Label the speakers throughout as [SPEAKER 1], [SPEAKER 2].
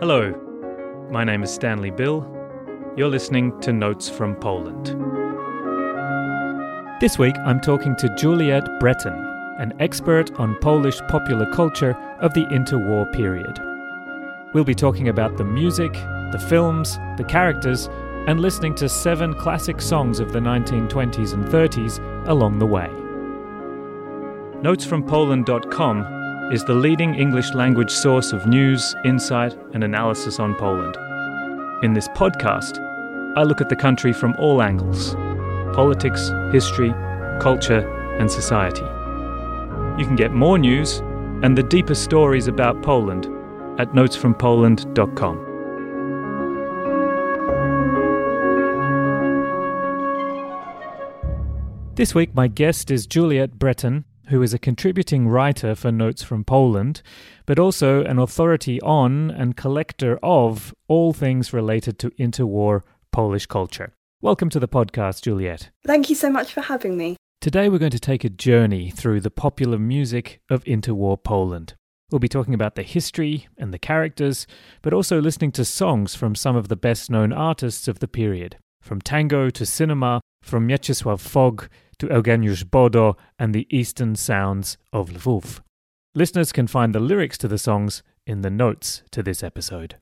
[SPEAKER 1] Hello, my name is Stanley Bill. You're listening to Notes from Poland. This week I'm talking to Juliette Breton, an expert on Polish popular culture of the interwar period. We'll be talking about the music, the films, the characters, and listening to seven classic songs of the 1920s and 30s along the way. NotesFromPoland.com is the leading English language source of news, insight, and analysis on Poland. In this podcast, I look at the country from all angles politics, history, culture, and society. You can get more news and the deeper stories about Poland at notesfrompoland.com. This week, my guest is Juliette Breton, who is a contributing writer for Notes from Poland, but also an authority on and collector of all things related to interwar Polish culture. Welcome to the podcast, Juliette.
[SPEAKER 2] Thank you so much for having me.
[SPEAKER 1] Today, we're going to take a journey through the popular music of interwar Poland. We'll be talking about the history and the characters, but also listening to songs from some of the best known artists of the period, from tango to cinema, from Mieczysław Fogg to Eugeniusz Bodo and the Eastern Sounds of Lvov. Listeners can find the lyrics to the songs in the notes to this episode.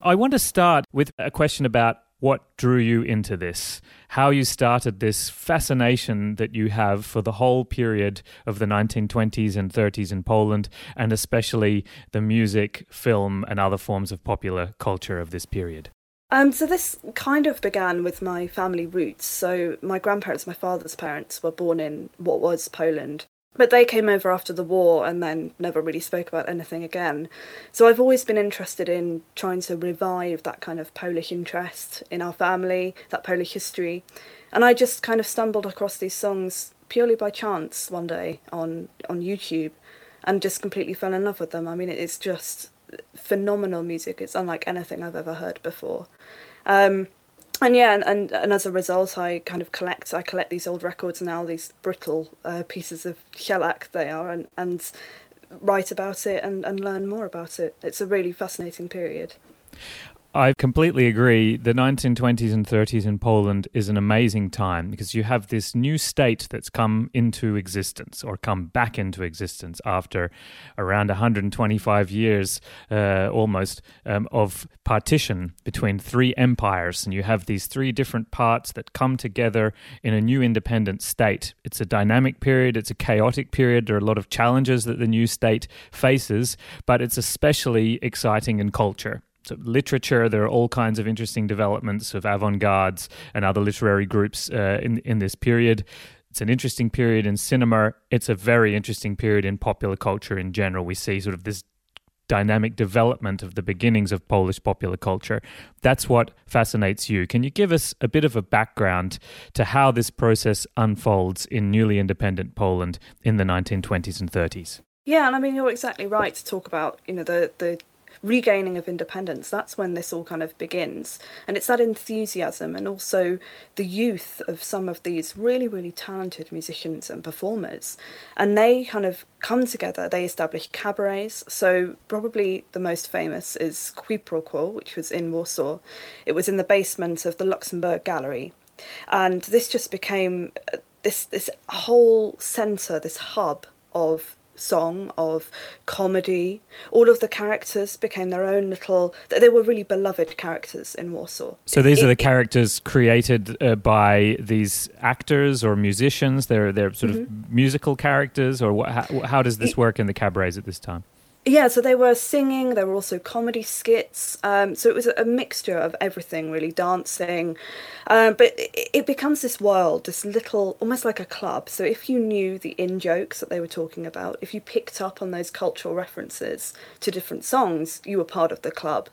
[SPEAKER 1] I want to start with a question about what drew you into this, how you started this fascination that you have for the whole period of the 1920s and 30s in Poland, and especially the music, film, and other forms of popular culture of this period.
[SPEAKER 2] Um, so this kind of began with my family roots. So my grandparents, my father's parents, were born in what was Poland, but they came over after the war and then never really spoke about anything again. So I've always been interested in trying to revive that kind of Polish interest in our family, that Polish history, and I just kind of stumbled across these songs purely by chance one day on on YouTube, and just completely fell in love with them. I mean, it's just phenomenal music. It's unlike anything I've ever heard before. Um, and yeah, and, and, and as a result, I kind of collect. I collect these old records now, these brittle uh, pieces of shellac they are, and and write about it and, and learn more about it. It's a really fascinating period.
[SPEAKER 1] I completely agree. The 1920s and 30s in Poland is an amazing time because you have this new state that's come into existence or come back into existence after around 125 years uh, almost um, of partition between three empires. And you have these three different parts that come together in a new independent state. It's a dynamic period, it's a chaotic period. There are a lot of challenges that the new state faces, but it's especially exciting in culture so literature. There are all kinds of interesting developments of avant-gardes and other literary groups uh, in in this period. It's an interesting period in cinema. It's a very interesting period in popular culture in general. We see sort of this dynamic development of the beginnings of Polish popular culture. That's what fascinates you. Can you give us a bit of a background to how this process unfolds in newly independent Poland in the 1920s and 30s?
[SPEAKER 2] Yeah, and I mean you're exactly right to talk about you know the the regaining of independence, that's when this all kind of begins. And it's that enthusiasm and also the youth of some of these really, really talented musicians and performers. And they kind of come together, they establish cabarets. So, probably the most famous is Qui Pro Quo, which was in Warsaw. It was in the basement of the Luxembourg Gallery. And this just became uh, this, this whole centre, this hub of song, of comedy. All of the characters became their own little. They were really beloved characters in Warsaw.
[SPEAKER 1] So these it, are the characters created uh, by these actors or musicians. They're they're sort mm-hmm. of musical characters, or what, how, how does this work in the cabarets at this time?
[SPEAKER 2] Yeah, so they were singing, there were also comedy skits. Um, so it was a mixture of everything, really, dancing. Um, but it, it, becomes this world, this little, almost like a club. So if you knew the in jokes that they were talking about, if you picked up on those cultural references to different songs, you were part of the club.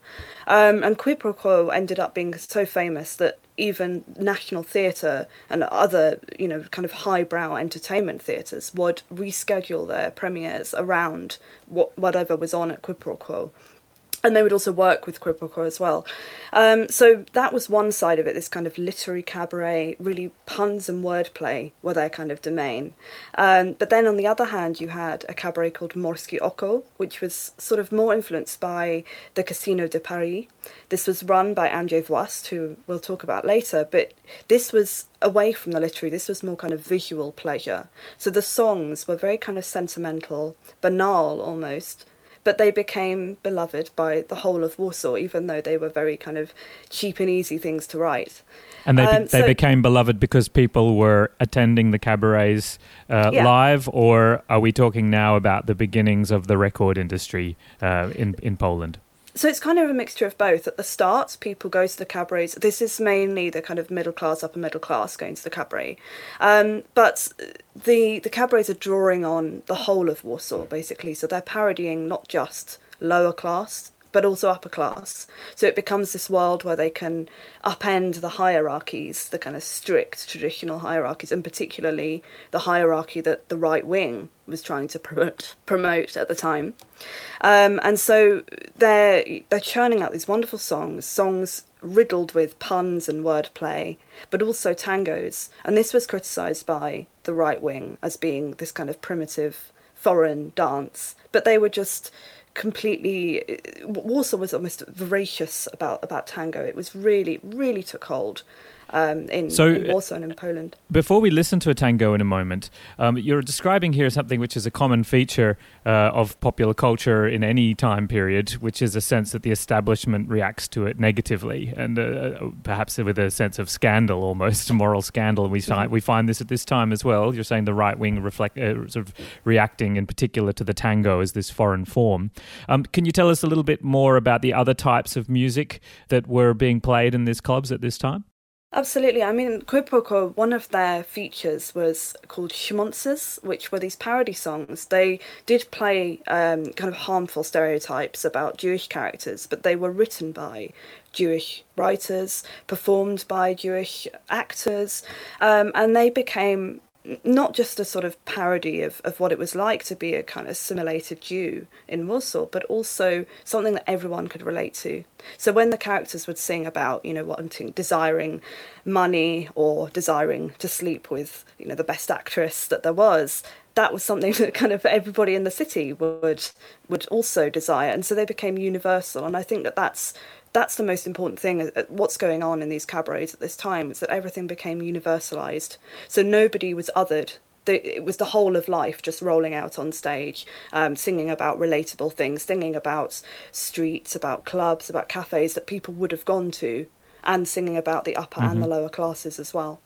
[SPEAKER 2] Um, and Qui Pro Quo ended up being so famous that even National Theatre and other, you know, kind of highbrow entertainment theatres would reschedule their premieres around what, whatever was on at Quid Pro Quo. And they would also work with Qui Pro Quo as well. Um, so that was one side of it, this kind of literary cabaret, really puns and wordplay were their kind of domain. Um, but then on the other hand, you had a cabaret called Morskie Oko, which was sort of more influenced by the Casino de Paris. This was run by Andrzej Włast, who we'll talk about later, but this was away from the literary, this was more kind of visual pleasure. So the songs were very kind of sentimental, banal almost, but they became beloved by the whole of Warsaw, even though they were very kind of cheap and easy things to write.
[SPEAKER 1] And they, um, they so, became beloved because people were attending the cabarets uh, yeah. live, or are we talking now about the beginnings of the record industry uh, in, in Poland?
[SPEAKER 2] So it's kind of a mixture of both. At the start, people go to the cabarets. This is mainly the kind of middle class, upper middle class going to the cabaret. Um, but the the cabarets are drawing on the whole of Warsaw, basically. So they're parodying not just lower class but also upper class. So it becomes this world where they can upend the hierarchies, the kind of strict traditional hierarchies, and particularly the hierarchy that the right wing was trying to promote, promote at the time. Um, and so they're they're churning out these wonderful songs, songs riddled with puns and wordplay, but also tangos. And this was criticised by the right wing as being this kind of primitive foreign dance, but they were just completely Warsaw was almost voracious about about tango. It was really really took hold um, in, so, in Warsaw and in Poland.
[SPEAKER 1] Before we listen to a tango in a moment, um, you're describing here something which is a common feature uh, of popular culture in any time period, which is a sense that the establishment reacts to it negatively and uh, perhaps with a sense of scandal, almost moral scandal. We find we find this at this time as well. You're saying the right wing reflect uh, sort of reacting in particular to the tango as this foreign form. Um, can you tell us a little bit more about the other types of music that were being played in these clubs at this time?
[SPEAKER 2] Absolutely. I mean, Qui Pro Quo, one of their features was called schmonzes, which were these parody songs. They did play um, kind of harmful stereotypes about Jewish characters, but they were written by Jewish writers, performed by Jewish actors, um, and they became not just a sort of parody of, of what it was like to be a kind of assimilated Jew in Warsaw, but also something that everyone could relate to. So when the characters would sing about, you know, wanting, desiring money or desiring to sleep with, you know, the best actress that there was, that was something that kind of everybody in the city would would also desire, and so they became universal. And I think that that's that's the most important thing. Uh, what's going on in these cabarets at this time is that everything became universalized. So nobody was othered. it was the whole of life just rolling out on stage, um, singing about relatable things, singing about streets, about clubs, about cafes that people would have gone to, and singing about the upper mm-hmm. and the mm-hmm. lower classes as well.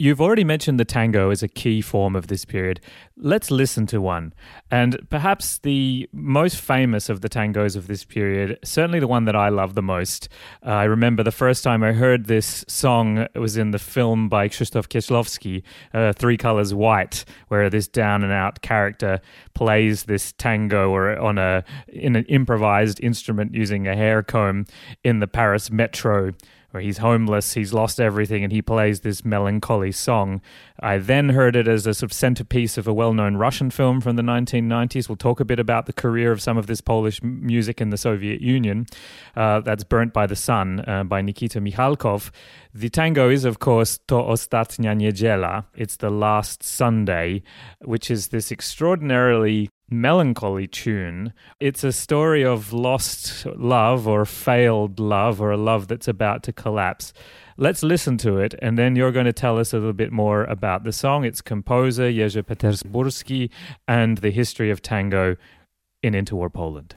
[SPEAKER 1] You've already mentioned the tango as a key form of this period. Let's listen to one. And perhaps the most famous of the tangos of this period, certainly the one that I love the most. Uh, I remember the first time I heard this song it was in the film by Krzysztof Kieślowski, uh, Three Colors White, where this down and out character plays this tango or on a in an improvised instrument using a hair comb in the Paris metro where he's homeless, he's lost everything, and he plays this melancholy song. I then heard it as a sort of centerpiece of a well known Russian film from the 1990s. We'll talk a bit about the career of some of this Polish music in the Soviet Union. Uh, that's Burnt by the Sun uh, by Nikita Mikhalkov. The tango is, of course, To Ostatnia Niedziela. It's the last Sunday, which is this extraordinarily melancholy tune. It's a story of lost love or failed love or a love that's about to collapse. Let's listen to it, and then you're going to tell us a little bit more about the song, its composer, Jerzy Petersburski, and the history of tango in interwar Poland.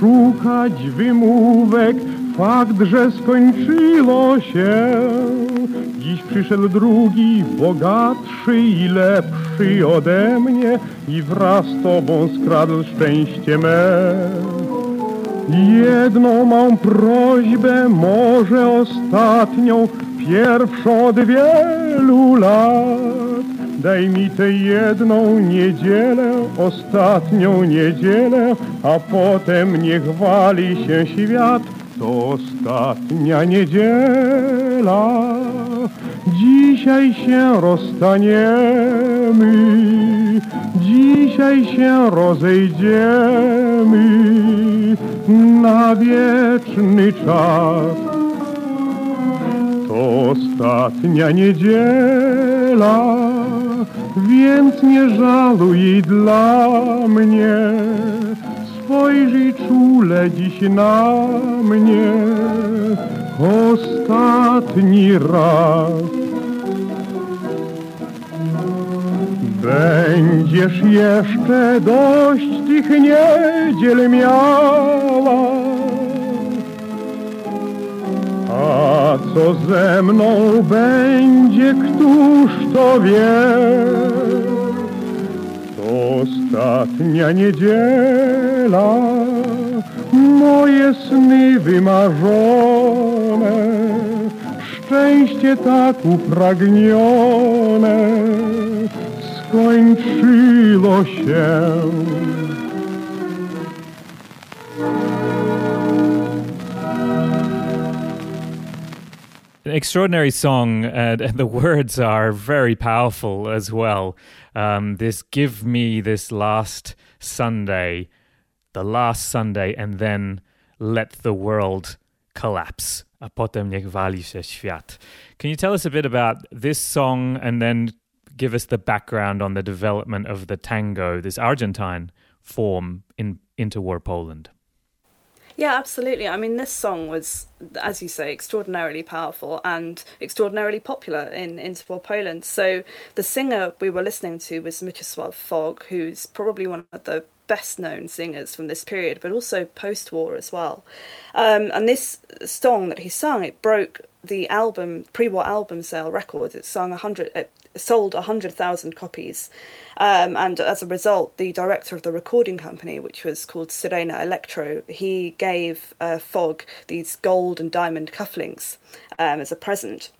[SPEAKER 3] Szukać wymówek, fakt, że skończyło się. Dziś przyszedł drugi, bogatszy i lepszy ode mnie i wraz z tobą skradł szczęście me. Jedną mam prośbę, może ostatnią, pierwszą od wielu lat. Daj mi tę jedną niedzielę, ostatnią niedzielę, a potem niech wali się świat. To ostatnia niedziela, dzisiaj się rozstaniemy, dzisiaj się rozejdziemy na wieczny czas. To ostatnia niedziela, więc nie żaluj dla mnie. Spojrzyj czule dziś na mnie ostatni raz. Będziesz jeszcze dość tych niedziel miała, a co ze mną będzie, któż to wie? To ostatnia niedziela, moje sny wymarzone, szczęście tak upragnione, skończyło się.
[SPEAKER 1] Extraordinary song, and, and, the words are very powerful as well. Um, this give me this last Sunday, the last Sunday, and then let the world collapse. A potem niech wali się świat. Can you tell us a bit about this song and then give us the background on the development of the tango, this Argentine form in interwar Poland?
[SPEAKER 2] Yeah, absolutely. I mean, this song was, as you say, extraordinarily powerful and extraordinarily popular in interwar Poland. So the singer we were listening to was Mieczysław Fogg, who's probably one of the best known singers from this period, but also post war as well. Um, and this song that he sung, it broke the album pre war album sale record. It sung 100, it sold 100,000 copies. Um, and as a result, the director of the recording company, which was called Syrena Electro, he gave uh, Fogg these gold and diamond cufflinks um, as a present.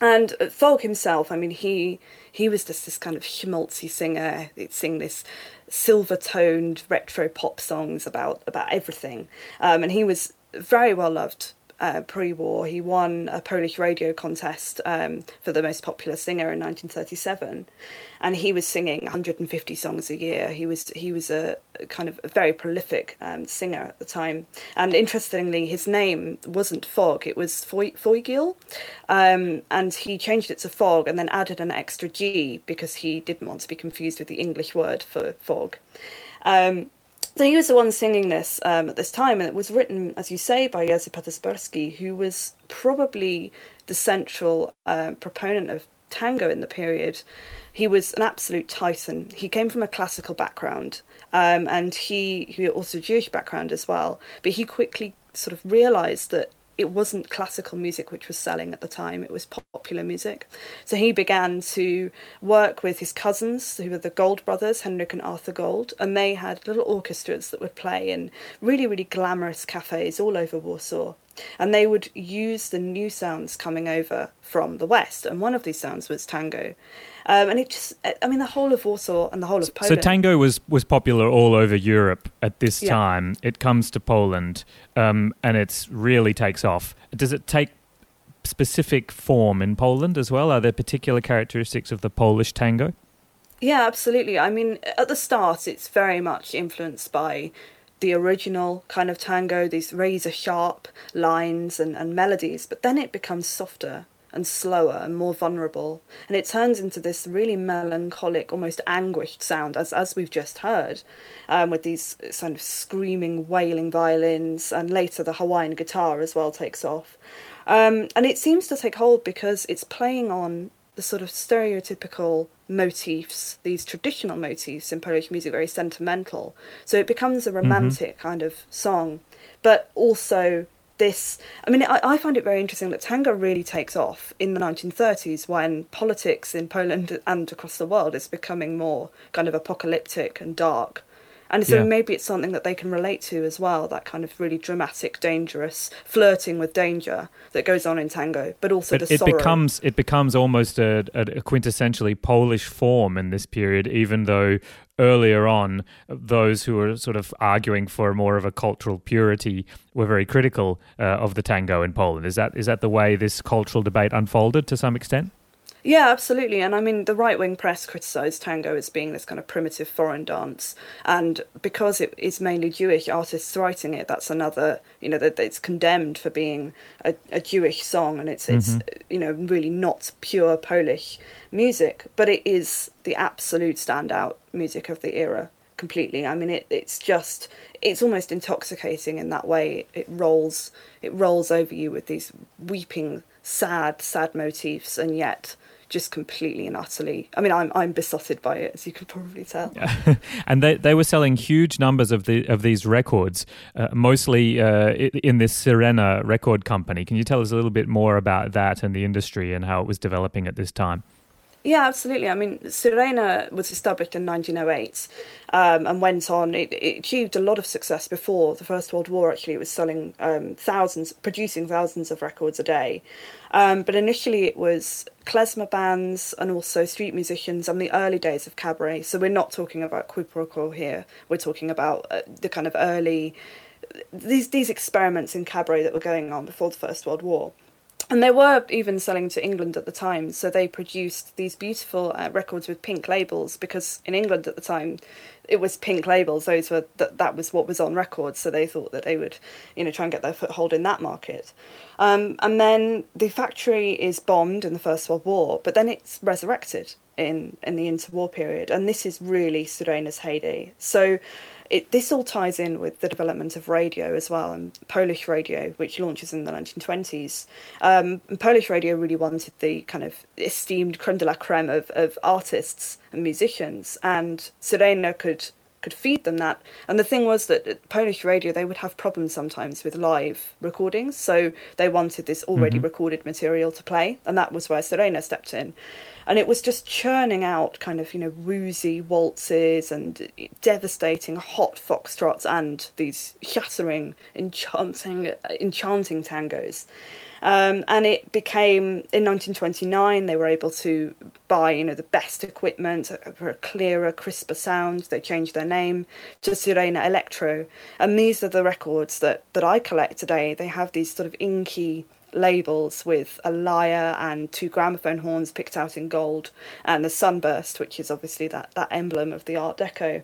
[SPEAKER 2] And Fogg himself, I mean, he he was just this kind of schmaltzy singer. He'd sing this silver toned retro pop songs about about everything, um, and he was very well loved uh, pre-war. He won a Polish radio contest um, for the most popular singer in 1937, and he was singing 150 songs a year. He was he was a, kind of a very prolific um, singer at the time. And interestingly, his name wasn't Fogg; it was Fogiel, um, and he changed it to Fog and then added an extra G because he didn't want to be confused with the English word for fog. Um, so he was the one singing this um, at this time, and it was written, as you say, by Jerzy Petersburski, who was probably the central uh, proponent of tango in the period. He was an absolute titan. He came from a classical background, um, and he, he also Jewish background as well. But he quickly sort of realised that it wasn't classical music which was selling at the time, it was popular music. So he began to work with his cousins, who were the Gold brothers, Henryk and Arthur Gold, and they had little orchestras that would play in really, really glamorous cafes all over Warsaw. And they would use the new sounds coming over from the West, and one of these sounds was tango. Um, and it just, I mean, the whole of Warsaw and the whole of Poland.
[SPEAKER 1] So tango was, was popular all over Europe at this yeah. time. It comes to Poland um, and it really takes off. Does it take specific form in Poland as well? Are there particular characteristics of the Polish tango?
[SPEAKER 2] Yeah, absolutely. I mean, at the start, it's very much influenced by the original kind of tango, these razor sharp lines and, and melodies, but then it becomes softer and slower and more vulnerable. And it turns into this really melancholic, almost anguished sound, as, as we've just heard, um, with these kind of screaming, wailing violins, and later the Hawaiian guitar as well takes off. Um, and it seems to take hold because it's playing on the sort of stereotypical motifs, these traditional motifs in Polish music, very sentimental. So it becomes a mm-hmm. romantic mm-hmm. kind of song, but also this i mean I, I, find it very interesting that tango really takes off in the 1930s when politics in poland and across the world is becoming more kind of apocalyptic and dark and so yeah. maybe it's something that they can relate to as well that kind of really dramatic dangerous flirting with danger that goes on in tango but also
[SPEAKER 1] but
[SPEAKER 2] the
[SPEAKER 1] it
[SPEAKER 2] sorrow.
[SPEAKER 1] becomes it becomes almost a, a quintessentially polish form in this period even though earlier on, those who were sort of arguing for more of a cultural purity were very critical uh, of the tango in Poland. Is that is that the way this cultural debate unfolded to some extent?
[SPEAKER 2] Yeah, absolutely. And I mean, the right wing press criticised tango as being this kind of primitive foreign dance. And because it is mainly Jewish artists writing it, that's another, you know, that it's condemned for being a, a Jewish song and it's, mm-hmm. it's, you know, really not pure Polish music. But it is the absolute standout music of the era completely. I mean, it, it's just, it's almost intoxicating in that way. It rolls, it rolls over you with these weeping, sad, sad motifs, and yet just completely and utterly. I mean, I'm I'm besotted by it, as you can probably tell. Yeah.
[SPEAKER 1] and they they were selling huge numbers of the of these records, uh, mostly uh, in this Syrena record company. Can you tell us a little bit more about that and the industry and how it was developing at this time?
[SPEAKER 2] Yeah, absolutely. I mean, Syrena was established in 1908 um, and went on. It, it, achieved a lot of success before the First World War. Actually, it was selling um, thousands, producing thousands of records a day. Um, but initially, it was klezmer bands and also street musicians and the early days of cabaret. So we're not talking about Qui Pro Quo here. We're talking about uh, the kind of early these these experiments in cabaret that were going on before the First World War and they were even selling to England at the time, so they produced these beautiful uh, records with pink labels because in England at the time it was pink labels. Those were that that was what was on records, so they thought that they would, you know, try and get their foothold in that market. Um, and then the factory is bombed in the First World War, but then it's resurrected in in the interwar period, and this is really Syrena's heyday. So it, this all ties in with the development of radio as well, and Polish radio, which launches in the 1920s. Um, Polish radio really wanted the kind of esteemed creme de la creme of, of artists and musicians, and Syrena could could feed them that. And the thing was that Polish radio, they would have problems sometimes with live recordings, so they wanted this already mm-hmm. recorded material to play, and that was where Syrena stepped in and it was just churning out kind of you know woozy waltzes and devastating hot foxtrots and these shattering enchanting enchanting tangos. Um, and it became in 1929 they were able to buy you know the best equipment for a clearer crisper sound. They changed their name to Syrena Electro. And these are the records that that I collect today. They have these sort of inky labels with a lyre and two gramophone horns picked out in gold and the sunburst, which is obviously that, that emblem of the Art Deco.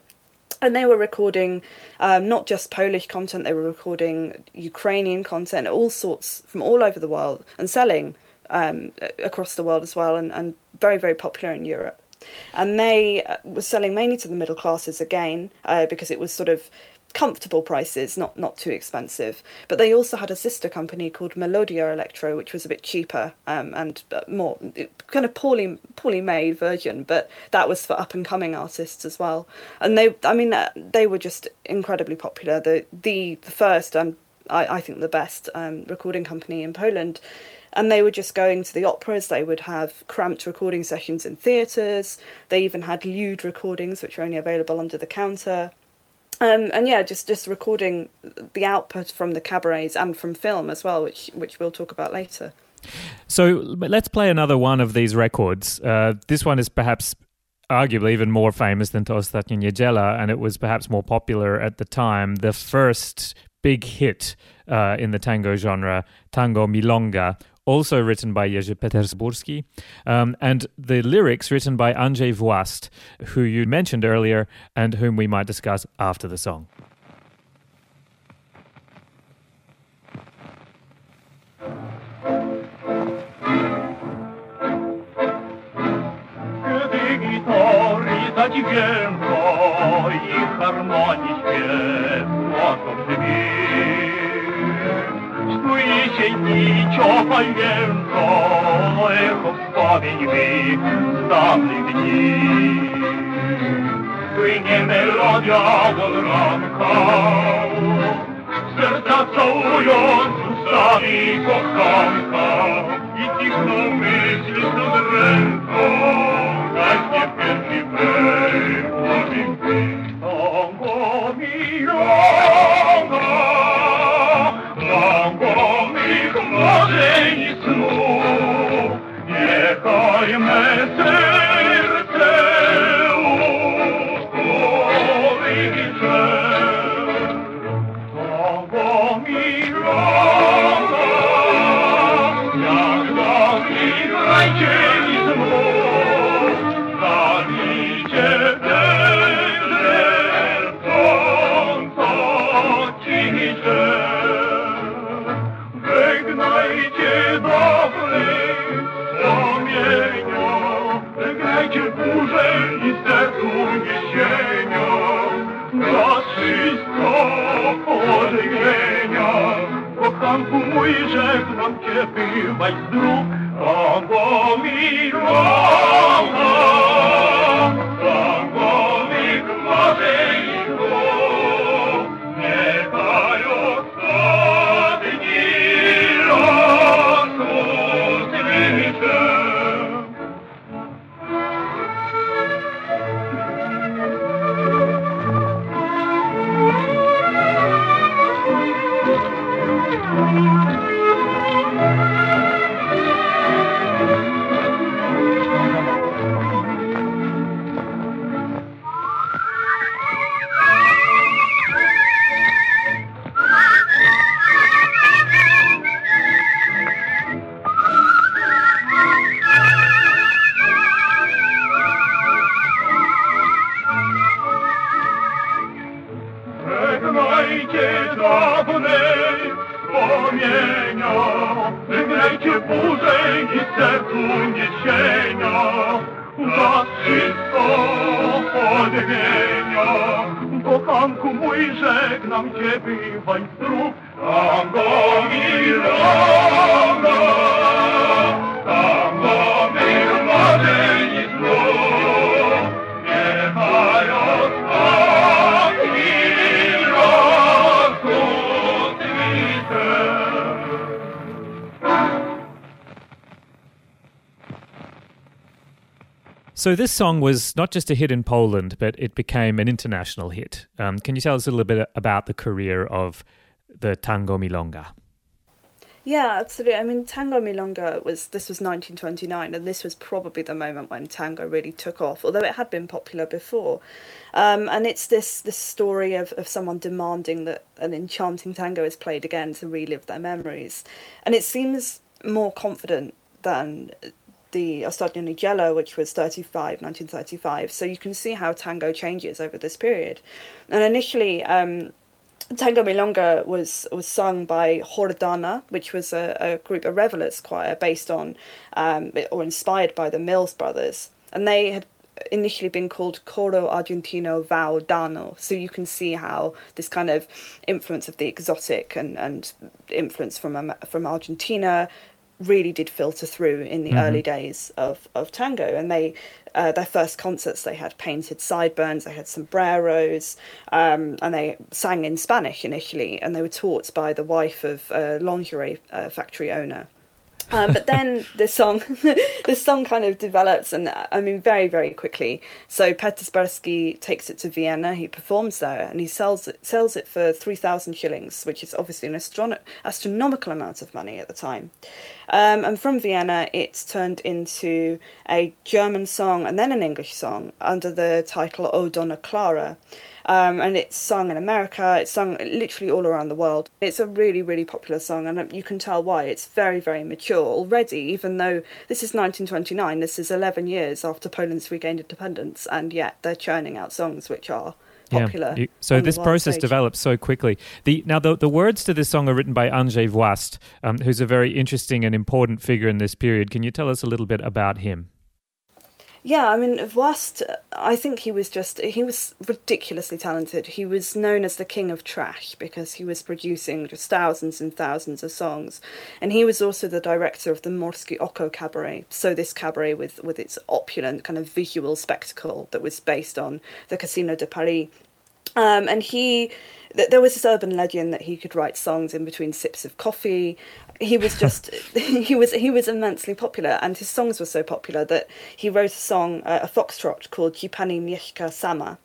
[SPEAKER 2] And they were recording um, not just Polish content, they were recording Ukrainian content, all sorts from all over the world, and selling um, across the world as well, and, and very, very popular in Europe and they uh, were selling mainly to the middle classes again uh, because it was sort of comfortable prices, not not too expensive. But they also had a sister company called Melodia Electro, which was a bit cheaper um, and more kind of poorly poorly made version. But that was for up and coming artists as well. And they, I mean, uh, they were just incredibly popular. The the, the first and I, I think the best um, recording company in Poland. And they were just going to the operas. They would have cramped recording sessions in theatres. They even had lewd recordings, which were only available under the counter. Um, and yeah, just just recording the output from the cabarets and from film as well, which which we'll talk about later.
[SPEAKER 1] So let's play another one of these records. Uh, this one is perhaps arguably even more famous than To Ostatnia Niedziela, and it was perhaps more popular at the time. The first big hit uh, in the tango genre, Tango Milonga, also written by Jerzy Petersburski, um, and the lyrics written by Andrzej Włast, who you mentioned earlier and whom we might discuss after the song. i harmonii jesieni ciopaj
[SPEAKER 4] Чаруючи нічого ехо спомінь давніх днів. Пині мелодія волранка, серця цілують самі коханка, і тихо мислі судренко, так не пенсі пей, Танцуй же к нам, ты, мой друг,
[SPEAKER 1] So this song was not just a hit in Poland, but it became an international hit. Um, can you tell us a little bit about the career of the Tango Milonga?
[SPEAKER 2] Yeah, absolutely. I mean, Tango Milonga was this was 1929, and this was probably the moment when tango really took off. Although it had been popular before, um, and it's this this story of, of someone demanding that an enchanting tango is played again to relive their memories, and it seems more confident than the Ostatnia Niedziela, which was 35, 1935. So you can see how tango changes over this period. And initially, um, Tango Milonga was was sung by Chór Dana, which was a, a group of revelers choir based on um, or inspired by the Mills brothers, and they had initially been called Coro Argentino Val Dano. So you can see how this kind of influence of the exotic and, and influence from from Argentina really did filter through in the early days of, of tango. And they uh, their first concerts they had painted sideburns they had sombreros um, and they sang in spanish initially and they were taught by the wife of a lingerie uh, factory owner um, but then the song, the song kind of develops, and I mean, very, very quickly. So Petersburski takes it to Vienna. He performs there, and he sells it sells it for three thousand shillings, which is obviously an astrono- astronomical amount of money at the time. Um, and from Vienna, it's turned into a German song and then an English song under the title "O Donna Clara." Um, and it's sung in America. It's sung literally all around the world. It's a really, really popular song, and you can tell why. It's very, very mature already. Even though this is 1929, this is 11 years after Poland's regained independence, and yet they're churning out songs which are popular.
[SPEAKER 1] you- so this process
[SPEAKER 2] stage.
[SPEAKER 1] develops so quickly. The now the the words to this song are written by Andrzej Włast, um, who's a very interesting and important figure in this period. Can you tell us a little bit about him?
[SPEAKER 2] Yeah, I mean, Włast, uh, I think he was just, he was ridiculously talented. He was known as the king of trash because he was producing just thousands and thousands of songs. And he was also the director of the Morskie Oko cabaret. So, this cabaret with, with its opulent kind of visual spectacle that was based on the Casino de Paris. Um, and he, there was this urban legend that he could write songs in between sips of coffee. He was just he was he was immensely popular and his songs were so popular that he wrote a song uh, a foxtrot called Czy Pani Mieszka Sama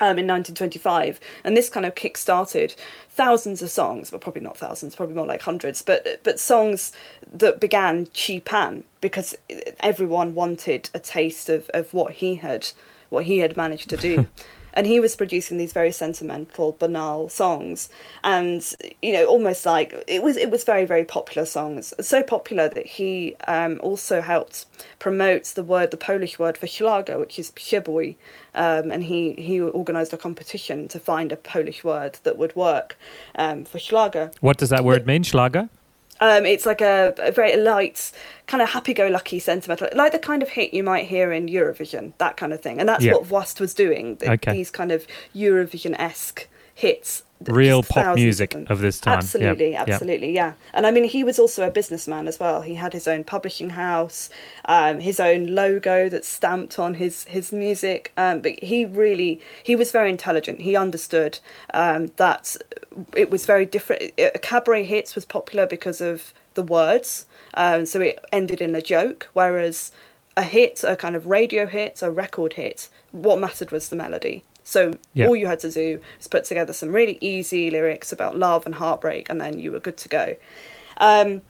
[SPEAKER 2] um, in 1925 and this kind of kick-started thousands of songs but probably not thousands probably more like hundreds but but songs that began Czy Pan because everyone wanted a taste of, of what he had what he had managed to do and he was producing these very sentimental, banal songs, and you know, almost like it was it was very very popular songs, so popular that he um, also helped promote the word, the Polish word for Schlager, which is przebój, um, and he he organised a competition to find a Polish word that would work um, for Schlager.
[SPEAKER 1] What does that word mean, Schlager?
[SPEAKER 2] Um, it's like a, a, very light, kind of happy-go-lucky sentimental, like the kind of hit you might hear in Eurovision, that kind of thing. And that's yeah. what Włast was doing. Okay. These kind of Eurovision-esque hits
[SPEAKER 1] real pop music of, of, this time.
[SPEAKER 2] Absolutely, absolutely, yeah. And I mean, he was also a businessman as well. He had his own publishing house, um, his own logo that's stamped on his his music. Um, but he really he was very intelligent. He understood um, that it was very different. Cabaret hits was popular because of the words, um, so it ended in a joke. Whereas a hit, a kind of radio hit, a record hit, what mattered was the melody. So yeah. all you had to do was put together some really easy lyrics about love and heartbreak, and then you were good to go. Um,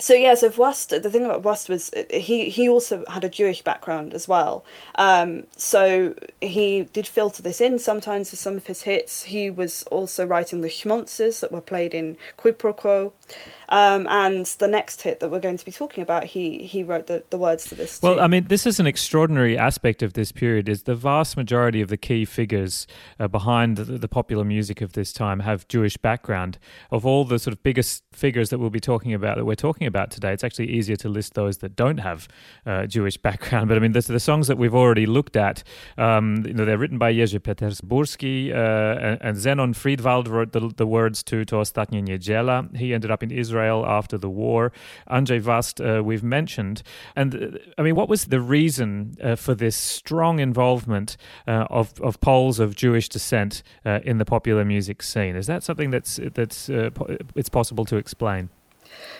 [SPEAKER 2] so yeah, so Włast, the thing about Włast was he he also had a Jewish background as well. Um, so he did filter this in sometimes for some of his hits. He was also writing the schmonzes that were played in Quid Pro Quo. Um, and the next hit that we're going to be talking about, he he wrote the, the words to this.
[SPEAKER 1] Well,
[SPEAKER 2] too.
[SPEAKER 1] I mean, this is an extraordinary aspect of this period. Is the vast majority of the key figures uh, behind the, the, popular music of this time have Jewish background. Of all the sort of biggest figures that we'll be talking about, that we're talking about today, it's actually easier to list those that don't have uh, Jewish background. But I mean, the, the songs that we've already looked at, um, you know, they're written by Jerzy Petersburski, uh, and, and Zenon Friedwald wrote the, the words to To Ostatnia Niedziela. He ended up in Israel after the war. Andrzej Włast, uh, we've mentioned. And uh, I mean, what was the reason uh, for this strong involvement uh, of, of Poles of Jewish descent in the popular music scene? Is that something that's, that's uh, it's possible to explain?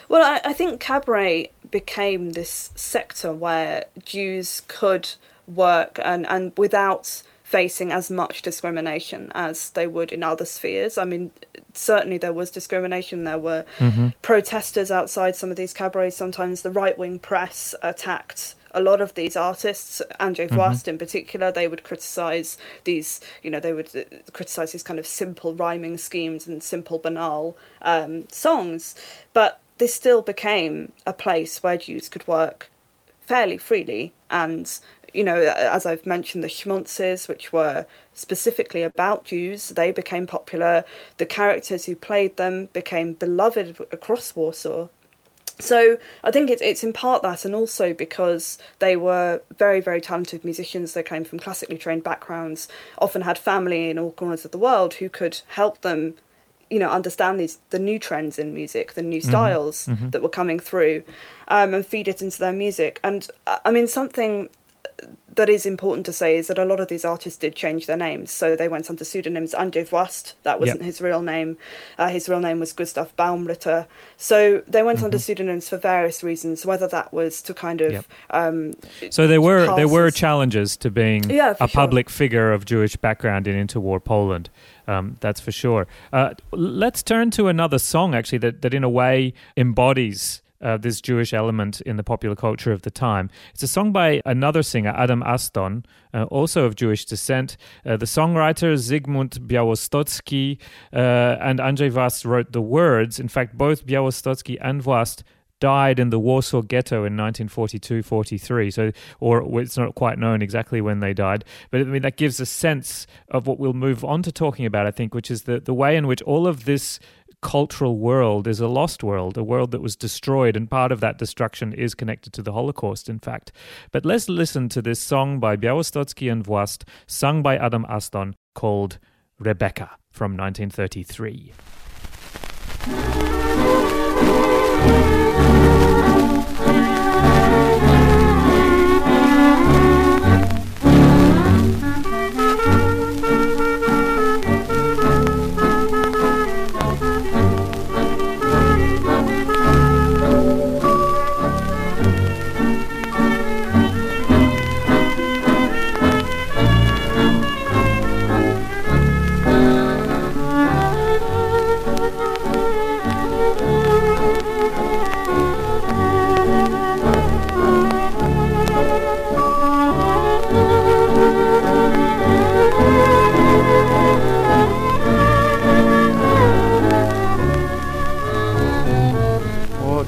[SPEAKER 2] Well, I, I think cabaret became this sector where Jews could work and, and without facing as much discrimination as they would in other spheres. I mean, certainly there was discrimination. There were mm-hmm. protesters outside some of these cabarets. Sometimes the right wing press attacked a lot of these artists, Andrzej Włast mm-hmm. in particular, they would criticize these, you know, they would uh, criticize these kind of simple rhyming schemes and simple banal um, songs. But this still became a place where Jews could work fairly freely and you know, as I've mentioned, the schmonzes, which were specifically about Jews, they became popular. The characters who played them became beloved across Warsaw. So I think it's it's in part that, and also because they were very very talented musicians. They came from classically trained backgrounds, often had family in all corners of the world who could help them, you know, understand these the new trends in music, the new mm-hmm. styles mm-hmm. that were coming through, um, and feed it into their music. And uh, I mean something that is important to say is that a lot of these artists did change their names. So they went under pseudonyms. Andrzej Włast, that wasn't yep. his real name. Uh, his real name was Gustav Baumritter. So they went mm-hmm. under pseudonyms for various reasons, whether that was to kind of. Yep. Um,
[SPEAKER 1] so there were there were challenges to being yeah, a sure. public figure of Jewish background in interwar Poland. Um, that's for sure. Uh, let's turn to another song, actually, that, that in a way embodies uh, this Jewish element in the popular culture of the time. It's a song by another singer, Adam Aston, uh, also of Jewish descent. Uh, the songwriter Zygmunt Białostocki uh, and Andrzej Włast wrote the words. In fact, both Białostocki and Włast died in the Warsaw Ghetto in 1942-43. So, or it's not quite known exactly when they died, but I mean that gives a sense of what we'll move on to talking about. I think, which is the the way in which all of this cultural world is a lost world, a world that was destroyed, and part of that destruction is connected to the Holocaust, in fact. But let's listen to this song by Białostocki and Włast, sung by Adam Aston, called Rebecca from 1933.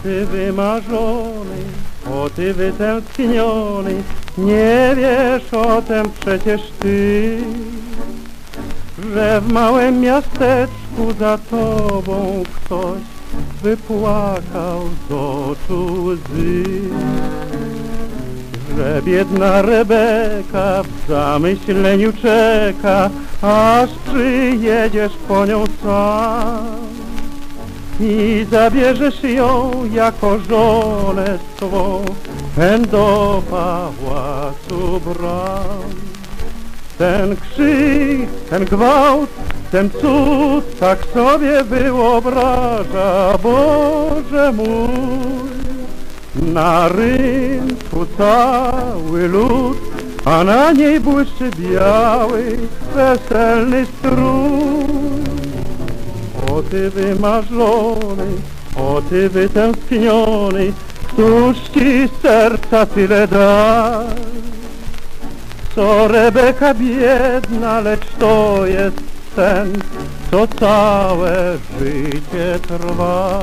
[SPEAKER 5] ty wymarzony, o ty wytęskniony, nie wiesz o tym przecież ty, że w małym miasteczku za tobą ktoś wypłakał z oczu łzy. Że biedna Rebeka w zamyśleniu czeka, aż przyjedziesz po nią sam i zabierzesz ją jako żonę swą do pałacu bram. Ten krzyk, ten gwałt, ten cud tak sobie wyobraża Boże mój. Na rynku cały lud, a na niej błyszczy biały, weselny strój. O ty wymarzony, o ty wytęskniony, któż ci serca tyle da? Co Rebeka biedna, lecz to jest sen, co całe życie trwa.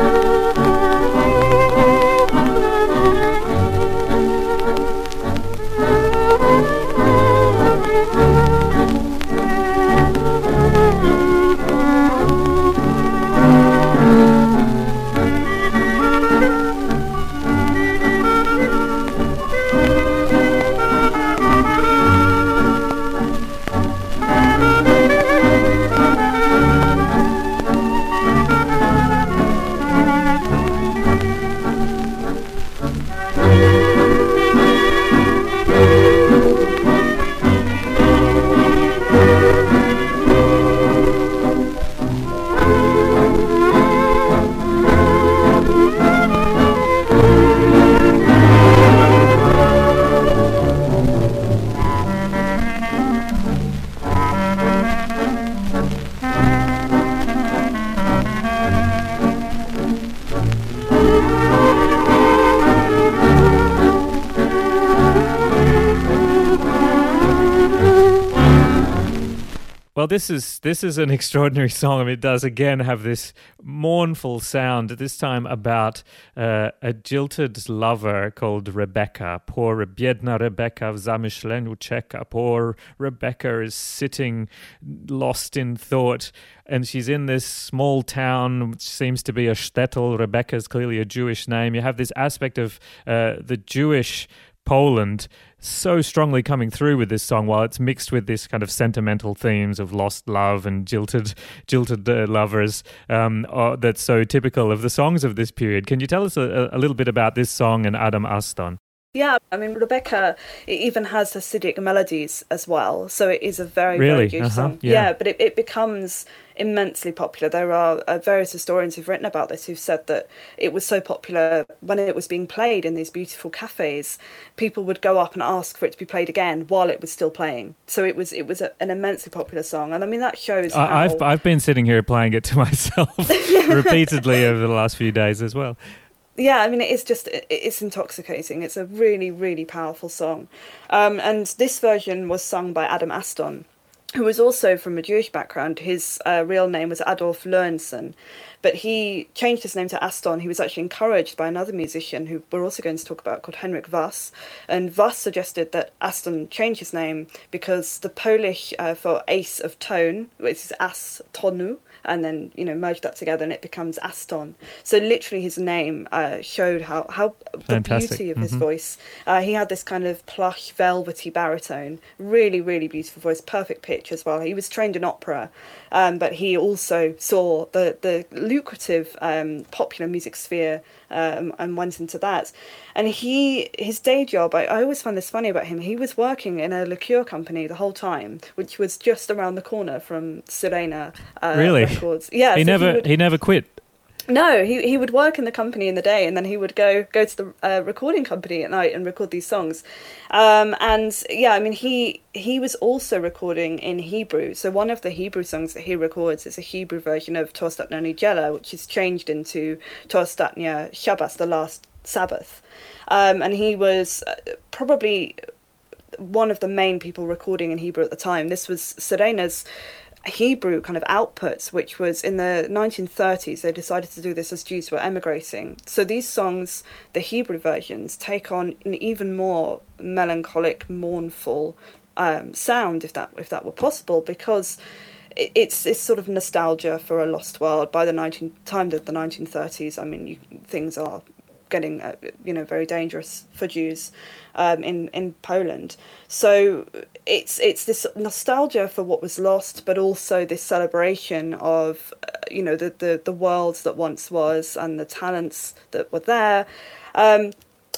[SPEAKER 1] Well, this is this is an extraordinary song. I mean, it does again have this mournful sound. This time about uh, a jilted lover called Rebecca. Poor biedna Rebecca w zamyśleniu czeka. Poor Rebecca is sitting lost in thought, and she's in this small town, which seems to be a shtetl. Rebecca is clearly a Jewish name. You have this aspect of uh, the Jewish Poland so strongly coming through with this song while it's mixed with this kind of sentimental themes of lost love and jilted jilted uh, lovers um, uh, that's so typical of the songs of this period. Can you tell us a, a little bit about this song and adam aston
[SPEAKER 2] yeah, I mean Rebecca it even has Hasidic melodies as well, so it is a very
[SPEAKER 1] really?
[SPEAKER 2] very
[SPEAKER 1] uh-huh.
[SPEAKER 2] song.
[SPEAKER 1] Yeah.
[SPEAKER 2] Yeah. but it, it becomes immensely popular. There are uh, various historians who've written about this who've said that it was so popular when it was being played in these beautiful cafes, people would go up and ask for it to be played again while it was still playing. So it was it was a, an immensely popular song, and I mean that shows. how...
[SPEAKER 1] I've I've been sitting here playing it to myself repeatedly over the last few days as well.
[SPEAKER 2] Yeah i mean it is just it's intoxicating it's a really really powerful song um, and this version was sung by adam aston who was also from a Jewish background. His uh, real name was Adolf Loewinsohn, but he changed his name to Aston. He was actually encouraged by another musician who we're also going to talk about called Henryk Wars. And Wars suggested that Aston change his name because the Polish uh, for ace of tone, which is as tonu, and then you know merge that together and it becomes Aston. So literally, his name uh, showed how how
[SPEAKER 1] Fantastic.
[SPEAKER 2] the beauty of his
[SPEAKER 1] Mhm.
[SPEAKER 2] voice. Uh, he had this kind of plush, velvety baritone, really, really beautiful voice, perfect pitch as well. He was trained in opera, um, but he also saw the the lucrative um, popular music sphere um, and went into that. And he, his day job, I, I always find this funny about him. He was working in a liqueur company the whole time, which was just around the corner from Syrena uh,
[SPEAKER 1] Really?
[SPEAKER 2] Records. Yeah,
[SPEAKER 1] he
[SPEAKER 2] so
[SPEAKER 1] never
[SPEAKER 2] would-
[SPEAKER 1] he never quit.
[SPEAKER 2] no, he he would work in the company in the day, and then he would go go to the uh, recording company at night and record these songs. Um, and yeah, I mean, he he was also recording in Hebrew. So one of the Hebrew songs that he records is a Hebrew version of To Ostatnia Niedziela, which is changed into Tostatnia Shabbos, the last Sabbath. Um, and he was uh, probably one of the main people recording in Hebrew at the time. This was Syrena's Hebrew kind of outputs, which was in the 1930s. They decided to do this as Jews were emigrating. So these songs, the Hebrew versions, take on an even more melancholic, mournful um, sound, if that if that were possible, because it, it's this sort of nostalgia for a lost world. By the 19 time of the 1930s, I mean, you, things are getting uh, you know very dangerous for Jews um, in in Poland. So it's it's this nostalgia for what was lost, but also this celebration of uh, you know the, the the world that once was and the talents that were there. Um,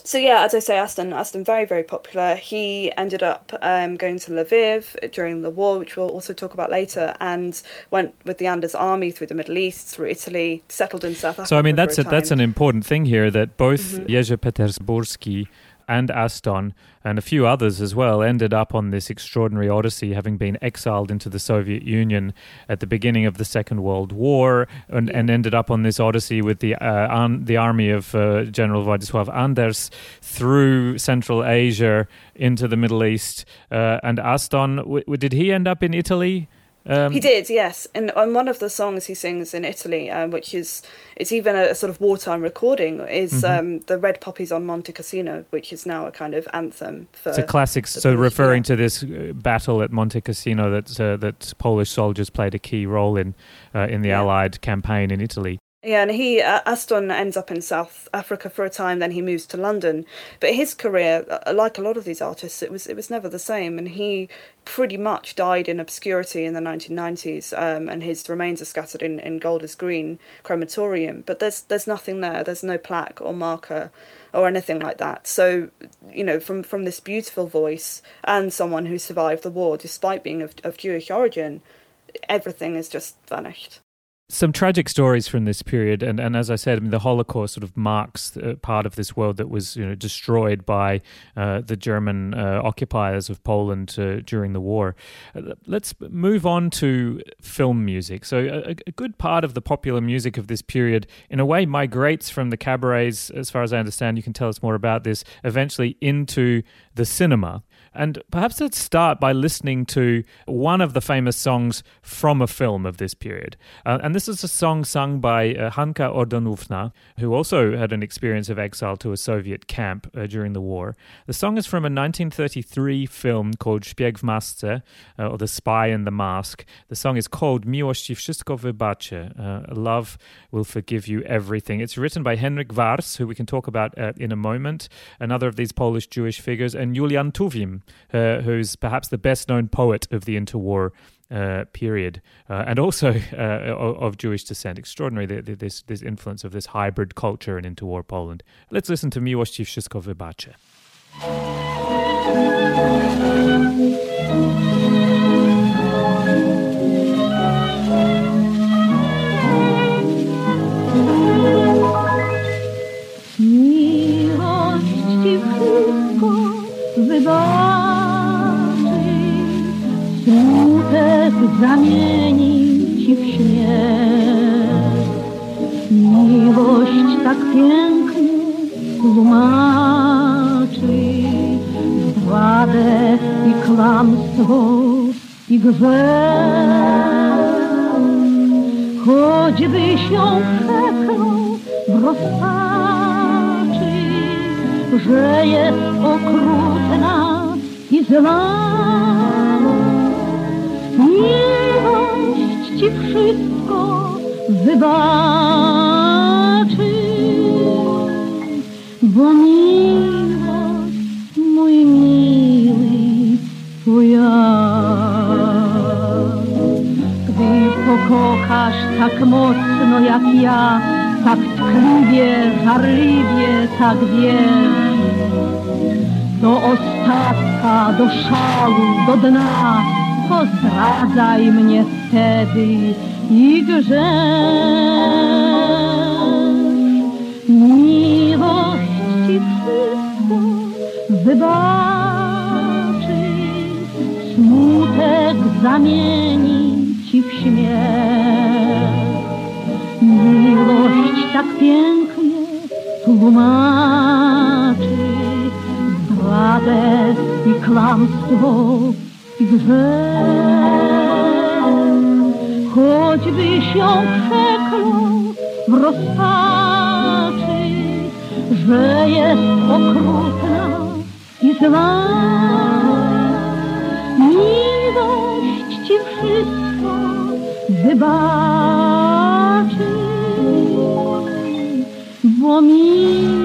[SPEAKER 2] so yeah, as I say, Aston, Aston, very very popular. He ended up um, going to Lviv during the war, which we'll also talk about later, and went with the Anders army through the Middle East, through Italy, settled in South Africa.
[SPEAKER 1] So I mean that's a, that's an important thing here that both
[SPEAKER 2] Mhm.
[SPEAKER 1] Jerzy Petersburski and Aston and a few others as well ended up on this extraordinary odyssey, having been exiled into the Soviet Union at the beginning of the Second World War, and, and ended up on this odyssey with the uh, an, the army of uh, General Władysław Anders through Central Asia into the Middle East. Uh, and Aston, w- did he end up in Italy? Um,
[SPEAKER 2] he did, yes. And on one of the songs he sings in Italy, um, which is it's even a, sort of wartime recording, is
[SPEAKER 1] Mhm.
[SPEAKER 2] um, the Red Poppies on Monte Cassino, which is now a kind of anthem for.
[SPEAKER 1] It's a classic. So
[SPEAKER 2] Polish-
[SPEAKER 1] referring
[SPEAKER 2] yeah.
[SPEAKER 1] to this uh, battle at Monte Cassino that uh, that Polish soldiers played a key role in uh, in the
[SPEAKER 2] Yeah.
[SPEAKER 1] Allied campaign in Italy.
[SPEAKER 2] Yeah, and he uh, Aston ends up in South Africa for a time. Then he moves to London. But his career, uh, like a lot of these artists, it was it was never the same. And he pretty much died in obscurity in the 1990s. Um, and his remains are scattered in, in Golders Green crematorium. But there's there's nothing there. There's no plaque or marker or anything like that. So you know, from from this beautiful voice and someone who survived the war despite being of, of Jewish origin, everything has just vanished.
[SPEAKER 1] Some tragic stories from this period, and, and as I said, I mean, the Holocaust sort of marks uh, part of this world that was you know destroyed by uh, the German uh, occupiers of Poland uh, during the war. Uh, let's move on to film music. So a, a good part of the popular music of this period, in a way, migrates from the cabarets, as far as I understand. You can tell us more about this. Eventually into the cinema. And perhaps let's start by listening to one of the famous songs from a film of this period. Uh, and this is a song sung by uh, Hanka Ordonówna, who also had an experience of exile to a Soviet camp uh, during the war. The song is from a 1933 film called Szpieg w masce, uh, or The Spy in the Mask. The song is called Miłość ci wszystko wybaczy, uh, Love Will Forgive You Everything. It's written by Henryk Wars, who we can talk about uh, in a moment, another of these Polish Jewish figures, and Julian Tuwim, uh, who's perhaps the best known poet of the interwar uh, period, uh, and also uh, of, Jewish descent. Extraordinary the, the, this this influence of this hybrid culture in interwar Poland. Let's listen to
[SPEAKER 6] Miłość ci wszystko wybaczy. Smutek zamieni ci w śmiech. Miłość tak pięknie tłumaczy zdradę i kłamstwo i grzech. Choćby się przeklął w rozpaczy, że jest okrutna i zła. Ci wszystko wybaczy, bo miłość, mój miły, to ja. Gdy pokochasz tak mocno jak ja, tak tkliwie, żarliwie, tak wiesz, do ostatka, do szału, do dna, to zdradzaj mnie wtedy i grzesz. Miłość ci wszystko wybaczy, smutek zamieni ci w śmiech. Miłość tak pięknie tłumaczy zdradę i kłamstwo i grzech. Choćby się przeklął w rozpaczy, że jest okrutna i zła. Miłość ci wszystko wybaczy, bo miłość,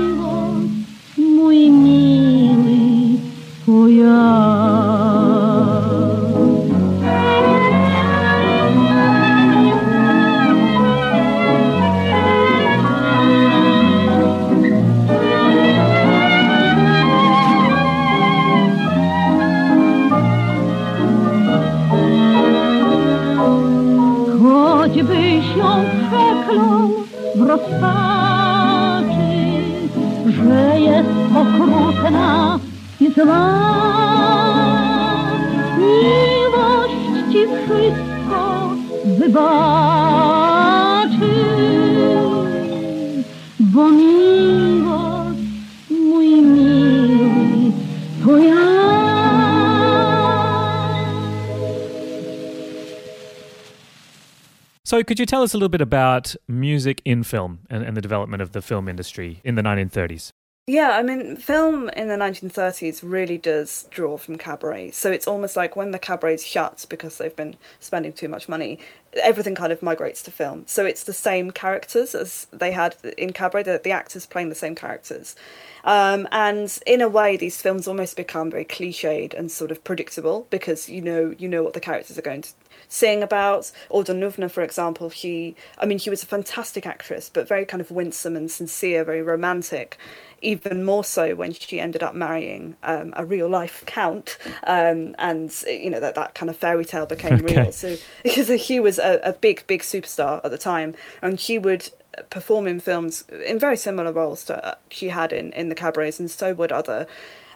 [SPEAKER 1] So, could you tell us a little bit about music in film and, and the development of the film industry in the 1930s?
[SPEAKER 2] Yeah, I mean, film in the 1930s really does draw from cabaret. So it's almost like when the cabarets shut because they've been spending too much money, everything kind of migrates to film. So it's the same characters as they had in cabaret, the, the actors playing the same characters. Um, and in a way, these films almost become very cliched and sort of predictable because you know you know what the characters are going to sing about. Ordonówna, for example, she, I mean, she was a fantastic actress, but very kind of winsome and sincere, very romantic. Even more so when she ended up marrying um, a real life count, um, and you know that that kind of fairy tale became
[SPEAKER 1] Okay.
[SPEAKER 2] real. So because he was a, a big, big superstar at the time, and she would perform in films in very similar roles to uh, she had in in the cabarets, and so would other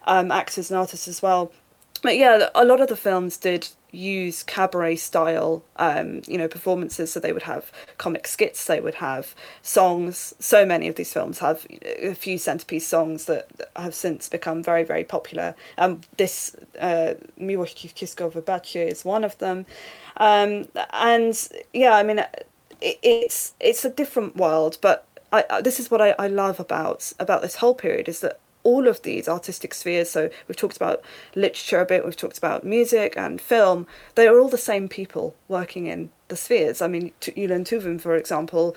[SPEAKER 2] um, actors and artists as well but yeah, a lot of the films did use cabaret style, um, you know, performances. So they would have comic skits, they would have songs. So many of these films have a few centerpiece songs that have since become very, very popular. Um, this uh, Miłość Kisko Wybaczy is one of them. Um, and yeah, I mean, it, it's it's a different world, but I, I, this is what I, I love about about this whole period is that all of these artistic spheres so we've talked about literature a bit we've talked about music and film they are all the same people working in the spheres i mean T- Julian Tuwim for example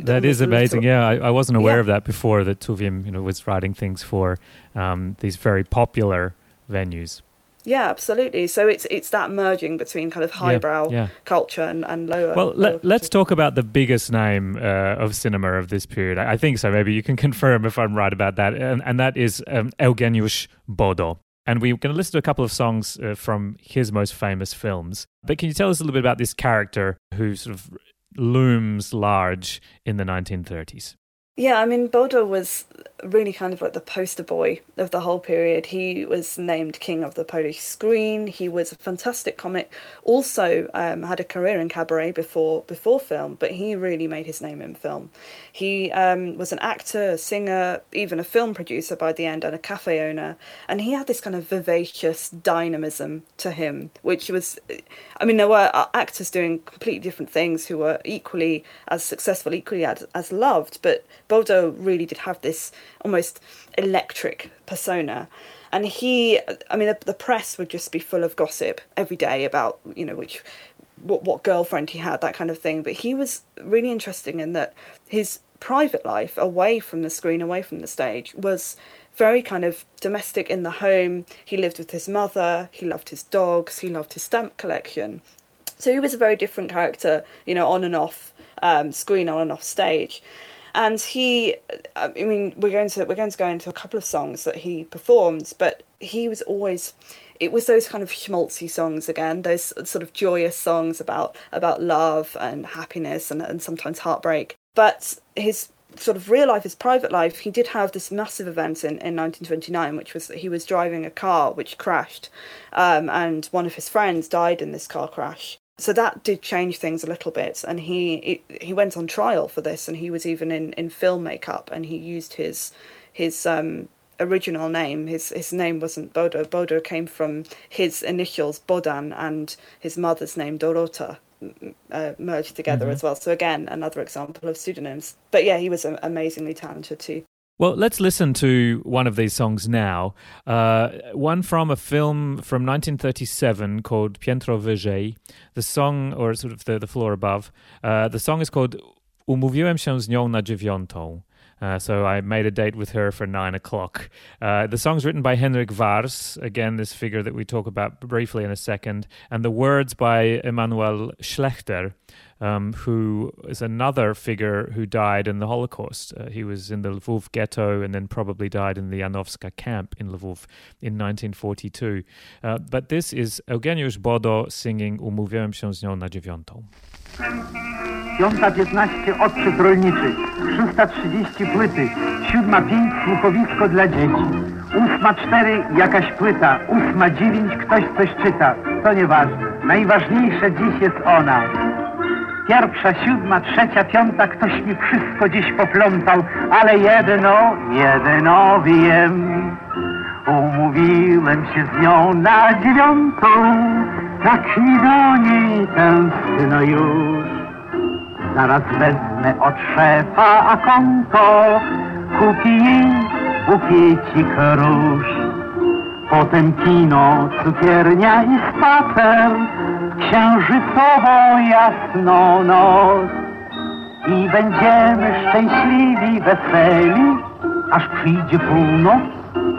[SPEAKER 1] That is
[SPEAKER 2] little-
[SPEAKER 1] amazing. Yeah, I, I wasn't aware
[SPEAKER 2] Yeah.
[SPEAKER 1] of that before. That Tuwim, you know, was writing things for um, these very popular venues.
[SPEAKER 2] Yeah absolutely so it's it's that merging between kind of highbrow
[SPEAKER 1] yeah.
[SPEAKER 2] culture and, and lower
[SPEAKER 1] Well,
[SPEAKER 2] lower
[SPEAKER 1] let, let's talk about the biggest name uh, of cinema of this period. I, I think so. Maybe you can confirm if I'm right about that. And, and that is um, Eugeniusz Bodo. And we're going to listen to a couple of songs uh, from his most famous films. But can you tell us a little bit about this character who sort of looms large in the 1930s?
[SPEAKER 2] Yeah, I mean, Bodo was really kind of like the poster boy of the whole period. He was named king of the Polish screen. He was a fantastic comic. Also um, had a career in cabaret before before film, but he really made his name in film. He um, was an actor, a singer, even a film producer by the end, and a cafe owner. And he had this kind of vivacious dynamism to him, which was, I mean, there were uh, actors doing completely different things who were equally as successful, equally as, as loved, but Bodo really did have this almost electric persona. And he, I mean, the, the press would just be full of gossip every day about, you know, which what, what girlfriend he had, that kind of thing. But he was really interesting in that his private life, away from the screen, away from the stage, was very kind of domestic in the home. He lived with his mother, he loved his dogs, he loved his stamp collection. So he was a very different character, you know, on and off um, screen, on and off stage and he i mean we're going to we're going to go into a couple of songs that he performed but he was always it was those kind of schmaltzy songs again those sort of joyous songs about about love and happiness and, and sometimes heartbreak. But his sort of real life his private life he did have this massive event in, in 1929 which was that he was driving a car which crashed um, and one of his friends died in this car crash so that did change things a little bit and he he went on trial for this and he was even in in film makeup and he used his his um original name. His his name wasn't bodo. Bodo came from his initials Bohdan and his mother's name dorota uh, merged together mm-hmm. as well. So again another example of pseudonyms. But yeah he was amazingly talented too
[SPEAKER 1] well, let's listen to one of these songs now. Uh, one from a film from 1937 called Piętro Wyżej. The song, or sort of the, the floor above, uh, the song is called Umówiłem się z nią na dziewiątą. Uh, so I made a date with her for nine o'clock. Uh, the song's written by Henryk Wars, again, this figure that we talk about briefly in a second, and the words by Emanuel Schlechter, um, who is another figure who died in the Holocaust. Uh, he was in the Lvov ghetto and then probably died in the Janowska camp in Lvov in 1942. Uh, but this is Eugeniusz Bodo singing Umówiłem się z nią na dziewiątą.
[SPEAKER 7] Piąta piętnaście odczyt rolniczy, 330 płyty, siódma pięć słuchowisko dla dzieci, ósma cztery jakaś płyta, ósma dziewięć ktoś coś czyta, to nieważne. Najważniejsze dziś jest ona. Pierwsza, siódma, trzecia, piąta, ktoś mi wszystko dziś poplątał, ale jedno, jedno wiem. Umówiłem się z nią na dziewiątą, tak mi do niej tęskno już. Zaraz wezmę od szefa a konto, kupi jej bukiecik róż. Potem kino, cukiernia i spacer, księżycowo jasno noc. I będziemy szczęśliwi, weseli, aż przyjdzie północ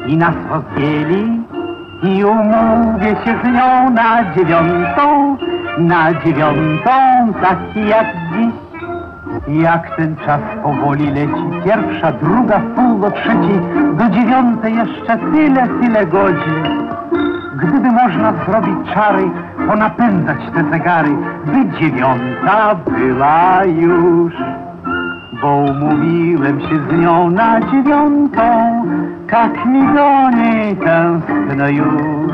[SPEAKER 7] i nas rozdzieli. I umówię się z nią na dziewiątą, na dziewiątą, taki jak dziś. Jak ten czas powoli leci, pierwsza, druga, pół do trzeciej, do dziewiątej jeszcze tyle, tyle godzin. Gdyby można zrobić czary, ponapędzać te zegary, by dziewiąta była już. Bo umówiłem się z nią na dziewiątą, tak mi do niej tęskno już.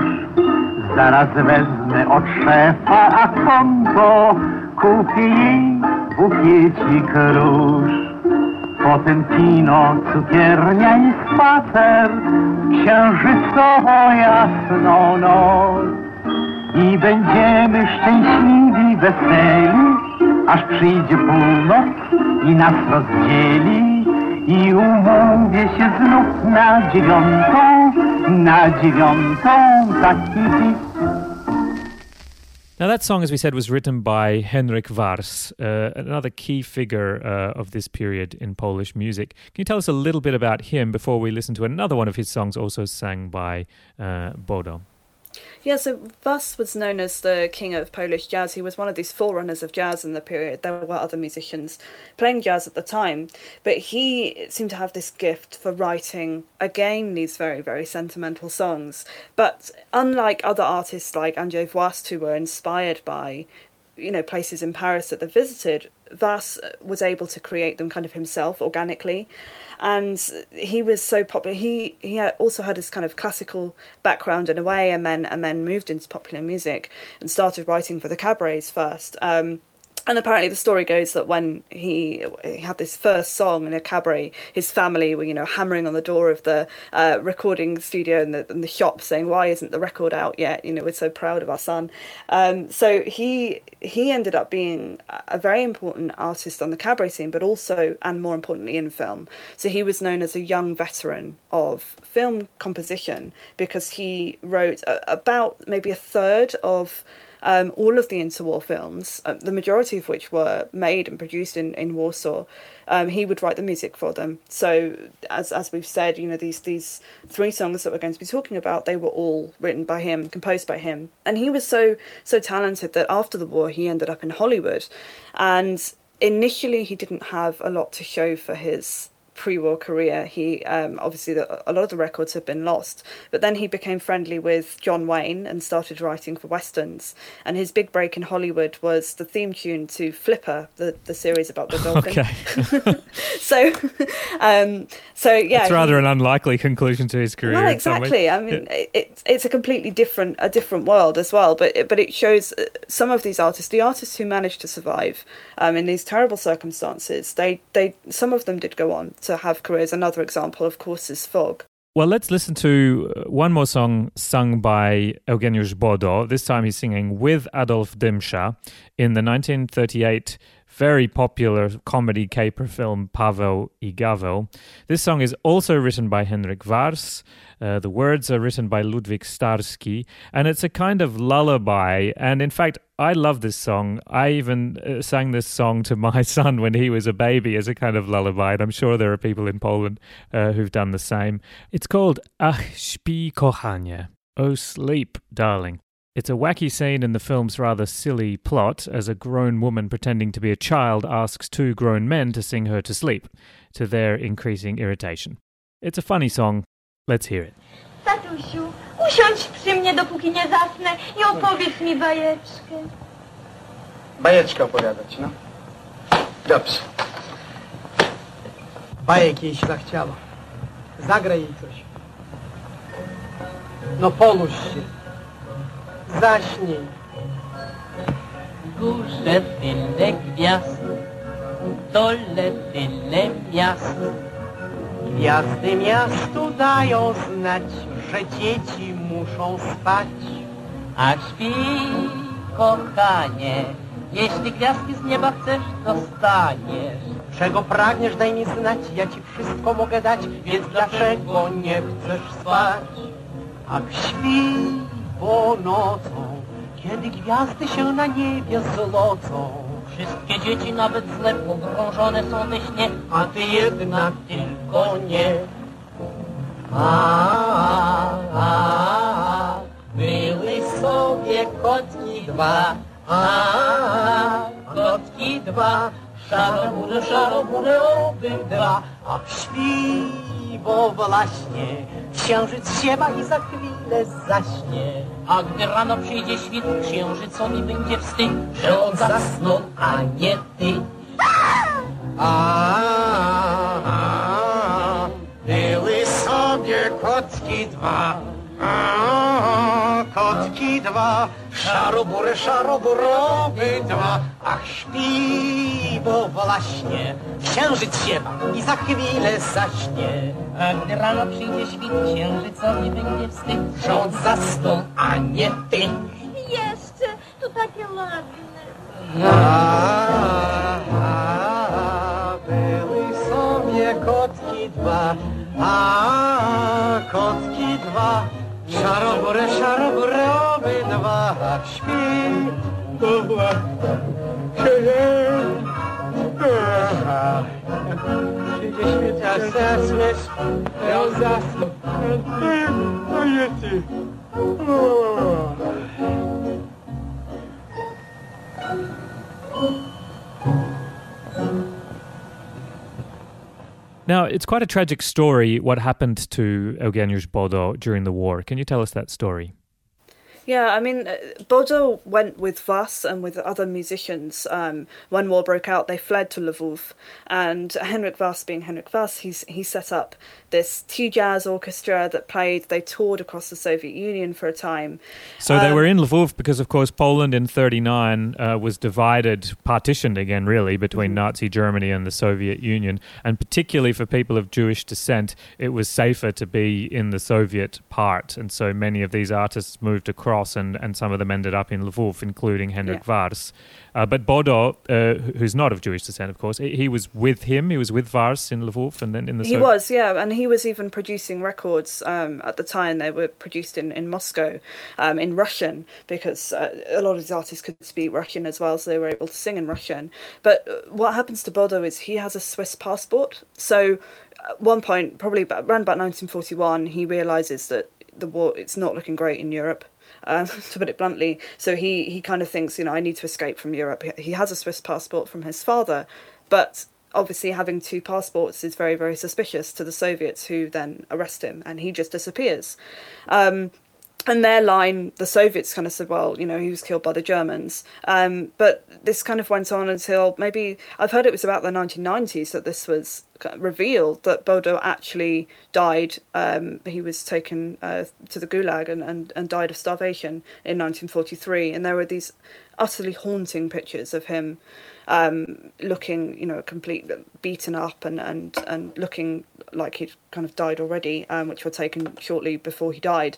[SPEAKER 7] Zaraz wezmę od szefa a konto, kupię jej bukiecik róż. Potem kino, cukiernia i spacer, księżycowo jasno noc. I będziemy szczęśliwi, weseli, aż przyjdzie północ i nas rozdzieli. I umówię się znów na dziewiątą, na dziewiątą, taki
[SPEAKER 1] Now, that song, as we said, was written by Henryk Wars, uh, another key figure uh, of this period in Polish music. Can you tell us a little bit about him before we listen to another one of his songs, also sung by uh, Bodo?
[SPEAKER 2] Yeah, so Wars was known as the king of Polish jazz. He was one of these forerunners of jazz in the period. There were other musicians playing jazz at the time, but he seemed to have this gift for writing, again, these very, very sentimental songs. But unlike other artists like Andrzej Włast, who were inspired by you know places in Paris that they visited, Wars was able to create them kind of himself organically, and he was so popular. He he also had this kind of classical background in a way, and then and then moved into popular music and started writing for the cabarets first. Um, and apparently the story goes that when he, he had this first song in a cabaret, his family were, you know, hammering on the door of the uh, recording studio and the, and the shop saying, why isn't the record out yet? You know, we're so proud of our son. Um, so he he ended up being a very important artist on the cabaret scene, but also, and more importantly, in film. So he was known as a young veteran of film composition because he wrote a, about maybe a third of um, all of the interwar films, uh, the majority of which were made and produced in, in Warsaw, um, he would write the music for them. So, as as we've said, you know these these three songs that we're going to be talking about, they were all written by him, composed by him, and he was so so talented that after the war he ended up in Hollywood, and initially he didn't have a lot to show for his pre-war career. He um, obviously the, a lot of the records have been lost, but then he became friendly with John Wayne and started writing for westerns. And his big break in Hollywood was the theme tune to Flipper, the, the series about the dolphin.
[SPEAKER 1] Okay.
[SPEAKER 2] so, um, so yeah,
[SPEAKER 1] it's rather
[SPEAKER 2] he,
[SPEAKER 1] an unlikely conclusion to his career.
[SPEAKER 2] Well, exactly. I mean, yeah. it, it's a completely different a different world as well. But it, but it shows uh, some of these artists, the artists who managed to survive um, in these terrible circumstances. They they some of them did go on to have careers. Another example, of course, is Fogg.
[SPEAKER 1] Well, let's listen to uh, one more song sung by Eugeniusz Bodo. This time he's singing with Adolf Dymsza in the 1938 very popular comedy caper film Paweł i. This song is also written by Henryk Wars. Uh, the words are written by Ludwik Starski, and it's a kind of lullaby. And in fact, I love this song. I even uh, sang this song to my son when he was a baby as a kind of lullaby, and I'm sure there are people in Poland uh, who've done the same. It's called Ach, śpi kochanie. Oh, sleep, darling. It's a wacky scene in the film's rather silly plot as a grown woman pretending to be a child asks two grown men to sing her to sleep, to their increasing irritation. It's a funny song. Let's hear it.
[SPEAKER 8] Tatusiu, usiądź przy mnie, dopóki nie zasnę i opowiedz mi bajeczkę.
[SPEAKER 9] Bajeczkę opowiadać, no. Dobrze. Bajek jej szlachciała. Zagraj jej coś. No ponuś się. Zaśnij.
[SPEAKER 10] Górze tyle gwiazd, dole tyle miast.
[SPEAKER 9] Gwiazdy miastu dają znać, że dzieci muszą spać.
[SPEAKER 10] A śpi, kochanie, jeśli gwiazdki z nieba chcesz, dostaniesz.
[SPEAKER 9] Czego pragniesz, daj mi znać, ja ci wszystko mogę dać, więc dlaczego nie chcesz spać? Ach, śpi, bo nocą, kiedy gwiazdy się na niebie zlocą.
[SPEAKER 10] Wszystkie dzieci, nawet zle pogrążone są we śnie,
[SPEAKER 9] a ty jednak tylko nie.
[SPEAKER 10] A, a, były sobie kotki dwa, a, kotki dwa, szarobury, szarobury obydwa,
[SPEAKER 9] a śpi, bo właśnie księżyc siewa i za chwilę zaśnie.
[SPEAKER 10] A gdy rano przyjdzie świt, księżycowi będzie wstyd, że on zasnął, a nie ty.
[SPEAKER 9] A, a, były sobie kotki dwa, a, kotki dwa, szarobury, szaroburowy dwa, ach śpi, bo właśnie księżyc siewa i za chwilę zaśnie.
[SPEAKER 10] A gdy rano przyjdzie świt, księżycowi będzie wstyd,
[SPEAKER 9] on zasnął, a nie ty.
[SPEAKER 8] Jeszcze, to takie ładne.
[SPEAKER 9] A, a, były sobie kotki dwa, a kotki dwa, szarobury, szarobury obydwa, śpi, to właśnie, Przyjdzie świt, a zasnesz, ja zasnę, a ty, ty. O.
[SPEAKER 1] Now, it's quite a tragic story what happened to Eugeniusz Bodo during the war. Can you tell us that story?
[SPEAKER 2] Yeah, I mean, uh, Bodo went with Wars and with other musicians. Um, when war broke out, they fled to Lvov, and Henryk Wars, being Henryk Wars, he's he set up this tea jazz orchestra that played. They toured across the Soviet Union for a time.
[SPEAKER 1] So they
[SPEAKER 2] Um,
[SPEAKER 1] were in Lvov because, of course, Poland in '39 uh, was divided, partitioned again, really, between Nazi Germany and the Soviet Union. And particularly for people of Jewish descent, it was safer to be in the Soviet part. And so many of these artists moved across, and, and some of them ended up in Lvov, including Henryk Wars. Uh, but Bodo, uh, who's not of Jewish descent, of course, he was with him. He was with Wars in Lvov, and then in the
[SPEAKER 2] He was, yeah, and he was even producing records um, at the time. They were produced in, in Moscow um, in Russian because uh, a lot of these artists could speak Russian as well, so they were able to sing in Russian. But uh, what happens to Bodo is he has a Swiss passport. So at one point, probably around about 1941, he realizes that the war it's not looking great in Europe. Um, to put it bluntly, so he, he kind of thinks, you know, I need to escape from Europe. He has a Swiss passport from his father, but obviously having two passports is very very suspicious to the soviets who then arrest him and he just disappears um, and their line the soviets kind of said well you know he was killed by the germans um, but this kind of went on until maybe i've heard it was about the 1990s that this was revealed that bodo actually died um, he was taken uh, to the gulag and, and, and died of starvation in 1943 and there were these utterly haunting pictures of him um, looking, you know, complete beaten up and, and, and looking like he'd kind of died already, um, which were taken shortly before he died.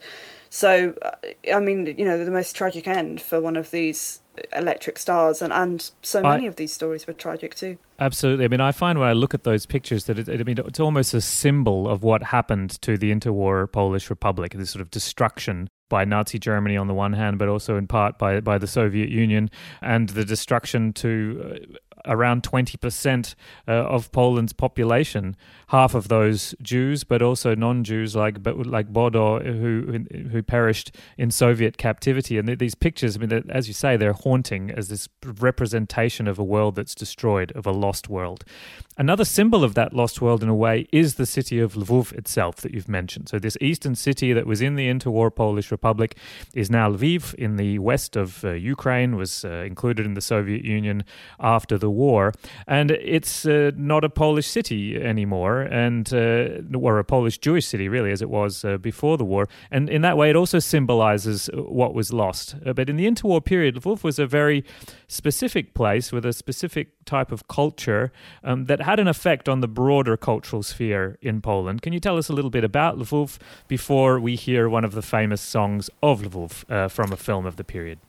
[SPEAKER 2] So, uh, I mean, you know, the most tragic end for one of these electric stars, and, and so
[SPEAKER 1] I-
[SPEAKER 2] many of these stories were tragic too.
[SPEAKER 1] Absolutely. I mean, I find when I look at those pictures that it, I mean, it's almost a symbol of what happened to the interwar Polish Republic, this sort of destruction by Nazi Germany on the one hand, but also in part by, by the Soviet Union, and the destruction to uh, around 20% uh, of Poland's population, half of those Jews, but also non-Jews like like Bodo, who who perished in Soviet captivity. And these pictures, I mean, as you say, they're haunting as this representation of a world that's destroyed, of a lost world. Another symbol of that lost world, in a way, is the city of Lviv itself that you've mentioned. So this eastern city that was in the interwar Polish Republic is now Lviv in the west of uh, Ukraine, was uh, included in the Soviet Union after the war, and it's uh, not a Polish city anymore, and uh, or a Polish Jewish city really, as it was uh, before the war. And in that way, it also symbolizes what was lost. Uh, but in the interwar period, Lvov was a very specific place with a specific type of culture um, that had an effect on the broader cultural sphere in Poland. Can you tell us a little bit about Lvov before we hear one of the famous songs of Lvov uh, from a film of the period?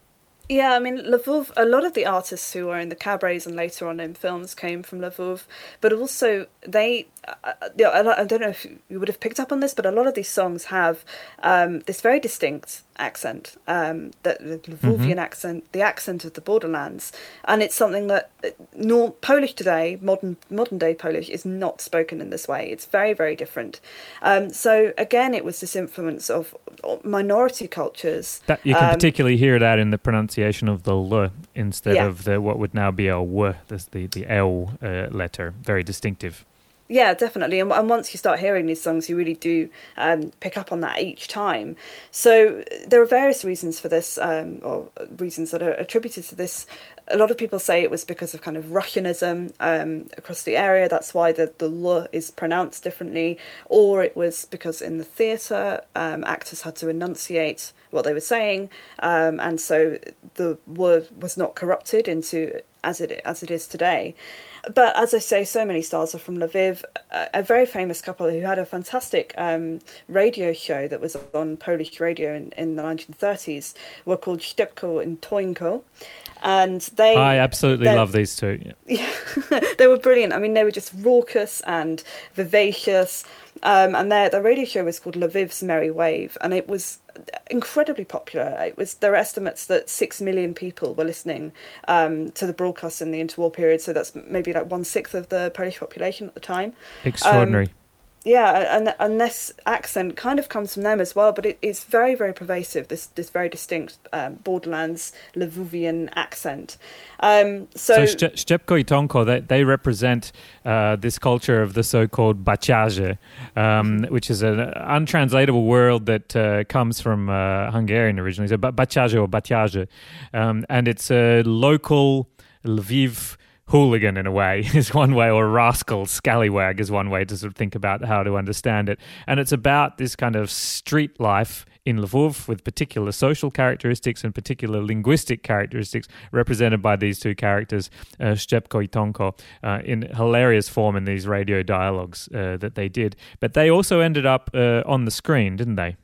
[SPEAKER 2] Yeah, I mean, Lvov, a lot of the artists who were in the cabarets and later on in films came from Lvov, but also they, uh, I I don't know if you would have picked up on this, but a lot of these songs have um, this very distinct accent, um, that the Lvovian accent, the accent of the borderlands, and it's something that nor Polish today, modern modern day Polish, is not spoken in this way. It's very very different. Um, so again, it was this influence of minority cultures.
[SPEAKER 1] That you can
[SPEAKER 2] um,
[SPEAKER 1] particularly hear that in the pronunciation of the l instead
[SPEAKER 2] Yeah.
[SPEAKER 1] of the what would now be a w, the the l uh, letter. Very distinctive.
[SPEAKER 2] Yeah, definitely. And, and once you start hearing these songs, you really do um, pick up on that each time. So there are various reasons for this, um, or reasons that are attributed to this. A lot of people say it was because of kind of Russianism um, across the area. That's why the, the L is pronounced differently. Or it was because in the theatre, um, actors had to enunciate what they were saying. Um, and so the word was not corrupted into as it as it is today. But as I say, so many stars are from Lviv. A, a very famous couple who had a fantastic um, radio show that was on Polish radio in, in the 1930s were called Szczepko and Tońko. And they.
[SPEAKER 1] I absolutely love these two. Yeah.
[SPEAKER 2] they were brilliant. I mean, they were just raucous and vivacious. Um, and their their radio show was called Lviv's Merry Wave, and it was incredibly popular. It was there are estimates that six million people were listening um, to the broadcast in the interwar period. So that's maybe like one sixth of the Polish population at the time.
[SPEAKER 1] Extraordinary.
[SPEAKER 2] Yeah, and and this accent kind of comes from them as well, but it, it's very very pervasive. This this very distinct um, Borderlands Lvivian accent. Um, so,
[SPEAKER 1] so i Tońko, they, they represent uh, this culture of the so-called baciarze, um, which is an untranslatable word that uh, comes from uh, Hungarian originally. So baciarze or batiage, um, and it's a local Lviv hooligan in a way is one way, or rascal, scallywag is one way to sort of think about how to understand it. And it's about this kind of street life in Lvov with particular social characteristics and particular linguistic characteristics represented by these two characters, uh, and Tońko, uh, in hilarious form in these radio dialogues uh, that they did. But they also ended up uh, on the screen, didn't they?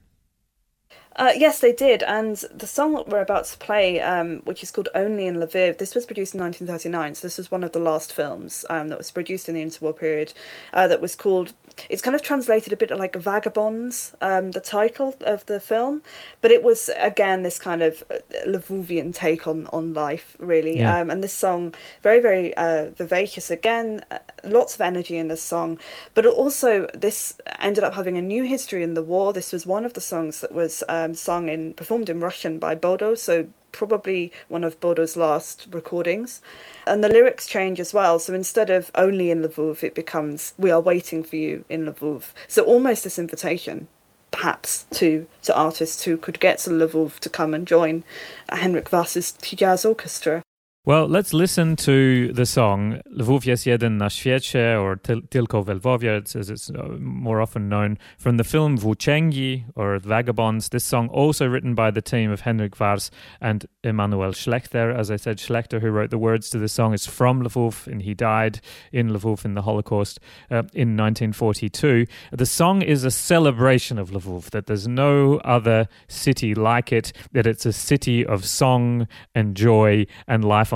[SPEAKER 2] Uh, yes, they did. And the song that we're about to play, um, which is called Only in Lviv, this was produced in 1939. So this was one of the last films um, that was produced in the interwar period uh, that was called it's kind of translated a bit like Vagabonds, um, the title of the film, but it was again this kind of uh, Lvivian take on on life, really. Yeah. Um, and this song, very very uh, vivacious. Again, uh, lots of energy in this song, but also this ended up having a new history in the war. This was one of the songs that was um, sung in performed in Russian by Bodo, so probably one of Bodo's last recordings. And the lyrics change as well. So instead of only in Lvov, it becomes we are waiting for you in Lvov. So almost this invitation, perhaps, to, to artists who could get to Lvov to come and join Henryk Wars's jazz orchestra.
[SPEAKER 1] Well, let's listen to the song Lwów jest jeden na świecie, or Tylko w Lwowie, as it's uh, more often known, from the film Włóczęgi, or Vagabonds. This song also written by the team of Henryk Wars and Emanuel Schlechter. As I said, Schlechter, who wrote the words to the song, is from Lwów, and he died in Lwów in the Holocaust uh, in 1942. The song is a celebration of Lwów, that there's no other city like it, that it's a city of song and joy and life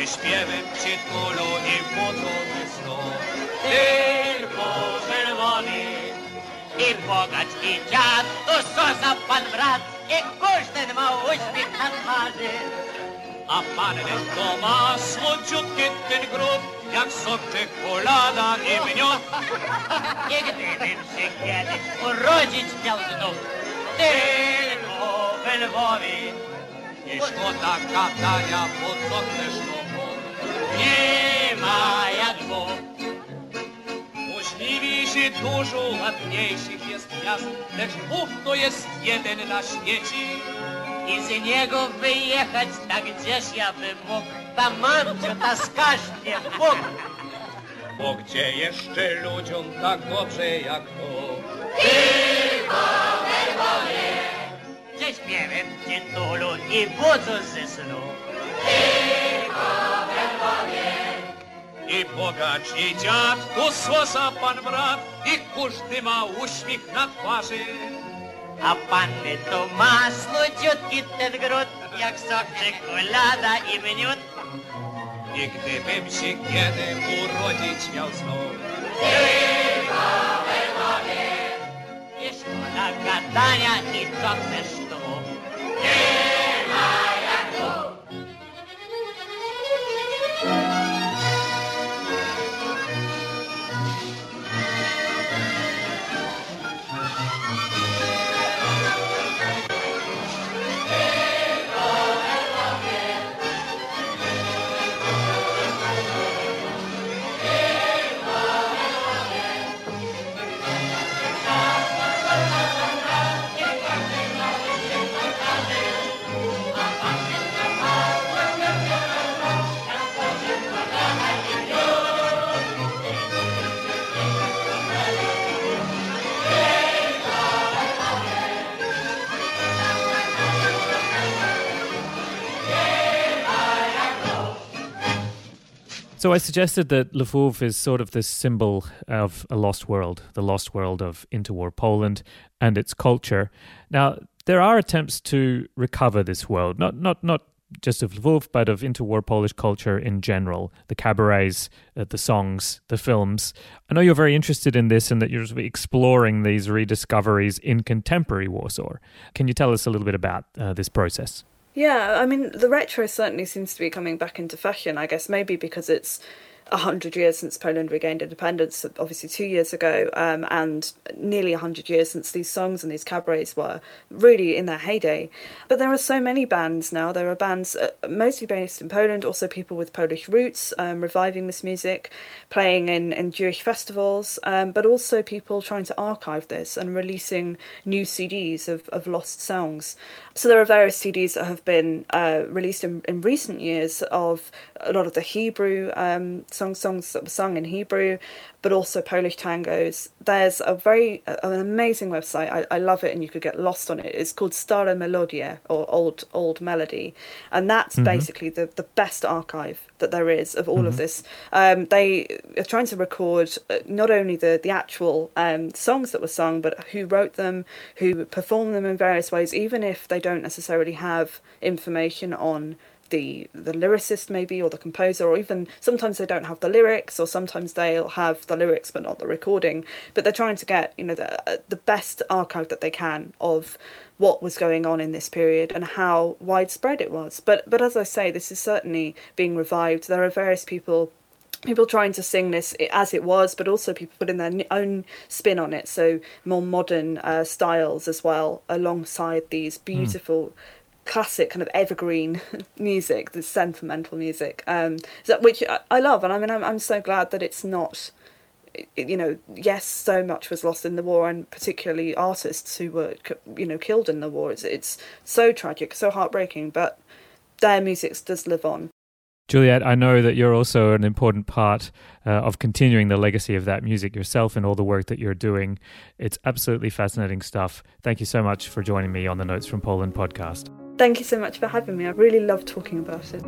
[SPEAKER 11] gdzie śpiewem przytulą i budzą snu. Tylko czerwony i bogacz i dziad, to co za pan brat i każdy ma uśmiech na twarzy. A panny to ma słodziutki ten grób, jak sok czekolada i miód. I gdybym się kiedyś urodzić miał znów, tylko w Lwowie, i szkoda gadania, bo co też nie ma jak dwóch. Możliwi dużo ładniejszych jest miast, lecz Bóg to jest jeden na świecie. I z niego wyjechać tak gdzieś ja bym mógł, ta mamcio, ta skaźnie Bóg. Bo gdzie jeszcze ludziom tak dobrze jak to? Tylko Lwowie! Gdzie śpiewem tytulu i budzą ze snu. I bogacz, i dziad, tu słosa pan brat, i każdy ma uśmiech na twarzy. A panny to masło, ciutki ten gród, jak sok czekolada i miód. I gdybym się kiedy urodzić miał znów, i szkoda gadania i co też tu. Nie ma jak tu.
[SPEAKER 1] So I suggested that Lvov is sort of this symbol of a lost world, the lost world of interwar Poland and its culture. Now, there are attempts to recover this world, not not not just of Lvov, but of interwar Polish culture in general, the cabarets, uh, the songs, the films. I know you're very interested in this and that you're exploring these rediscoveries in contemporary Warsaw. Can you tell us a little bit about uh, this process?
[SPEAKER 2] Yeah, I mean, the retro certainly seems to be coming back into fashion, I guess, maybe because it's a hundred years since Poland regained independence, obviously two years ago, um, and nearly a hundred years since these songs and these cabarets were really in their heyday. But there are so many bands now. There are bands uh, mostly based in Poland, also people with Polish roots um, reviving this music, playing in, in Jewish festivals, um, but also people trying to archive this and releasing new CDs of, of lost songs. So there are various CDs that have been uh, released in, in recent years of a lot of the Hebrew songs, songs that were sung in Hebrew, but also Polish tangos. There's a very an amazing website. I, I love it, and you could get lost on it. It's called Stara Melodia or Old Old Melody, and that's mm-hmm. basically the the best archive that there is of all mm-hmm. of this. Um, they are trying to record uh, not only the the actual um, songs that were sung, but who wrote them, who performed them in various ways, even if they don't necessarily have information on the the lyricist maybe or the composer or even sometimes they don't have the lyrics or sometimes they'll have the lyrics but not the recording but they're trying to get you know the uh, the best archive that they can of what was going on in this period and how widespread it was but but as i say this is certainly being revived there are various people people trying to sing this as it was, but also people putting their own spin on it. So more modern uh, styles as well, alongside these hmm. beautiful. Mm classic kind of evergreen music, the sentimental music, um, which I love, and I mean I'm I'm so glad that it's not. You know, yes, so much was lost in the war, and particularly artists who were, you know, killed in the war. It's, it's so tragic, so heartbreaking, but their music does live on.
[SPEAKER 1] Juliette, I know that you're also an important part uh, of continuing the legacy of that music yourself and all the work that you're doing. It's absolutely fascinating stuff. Thank you so much for joining me on the Notes from Poland podcast.
[SPEAKER 2] Thank you so much for having me. I really love talking about it.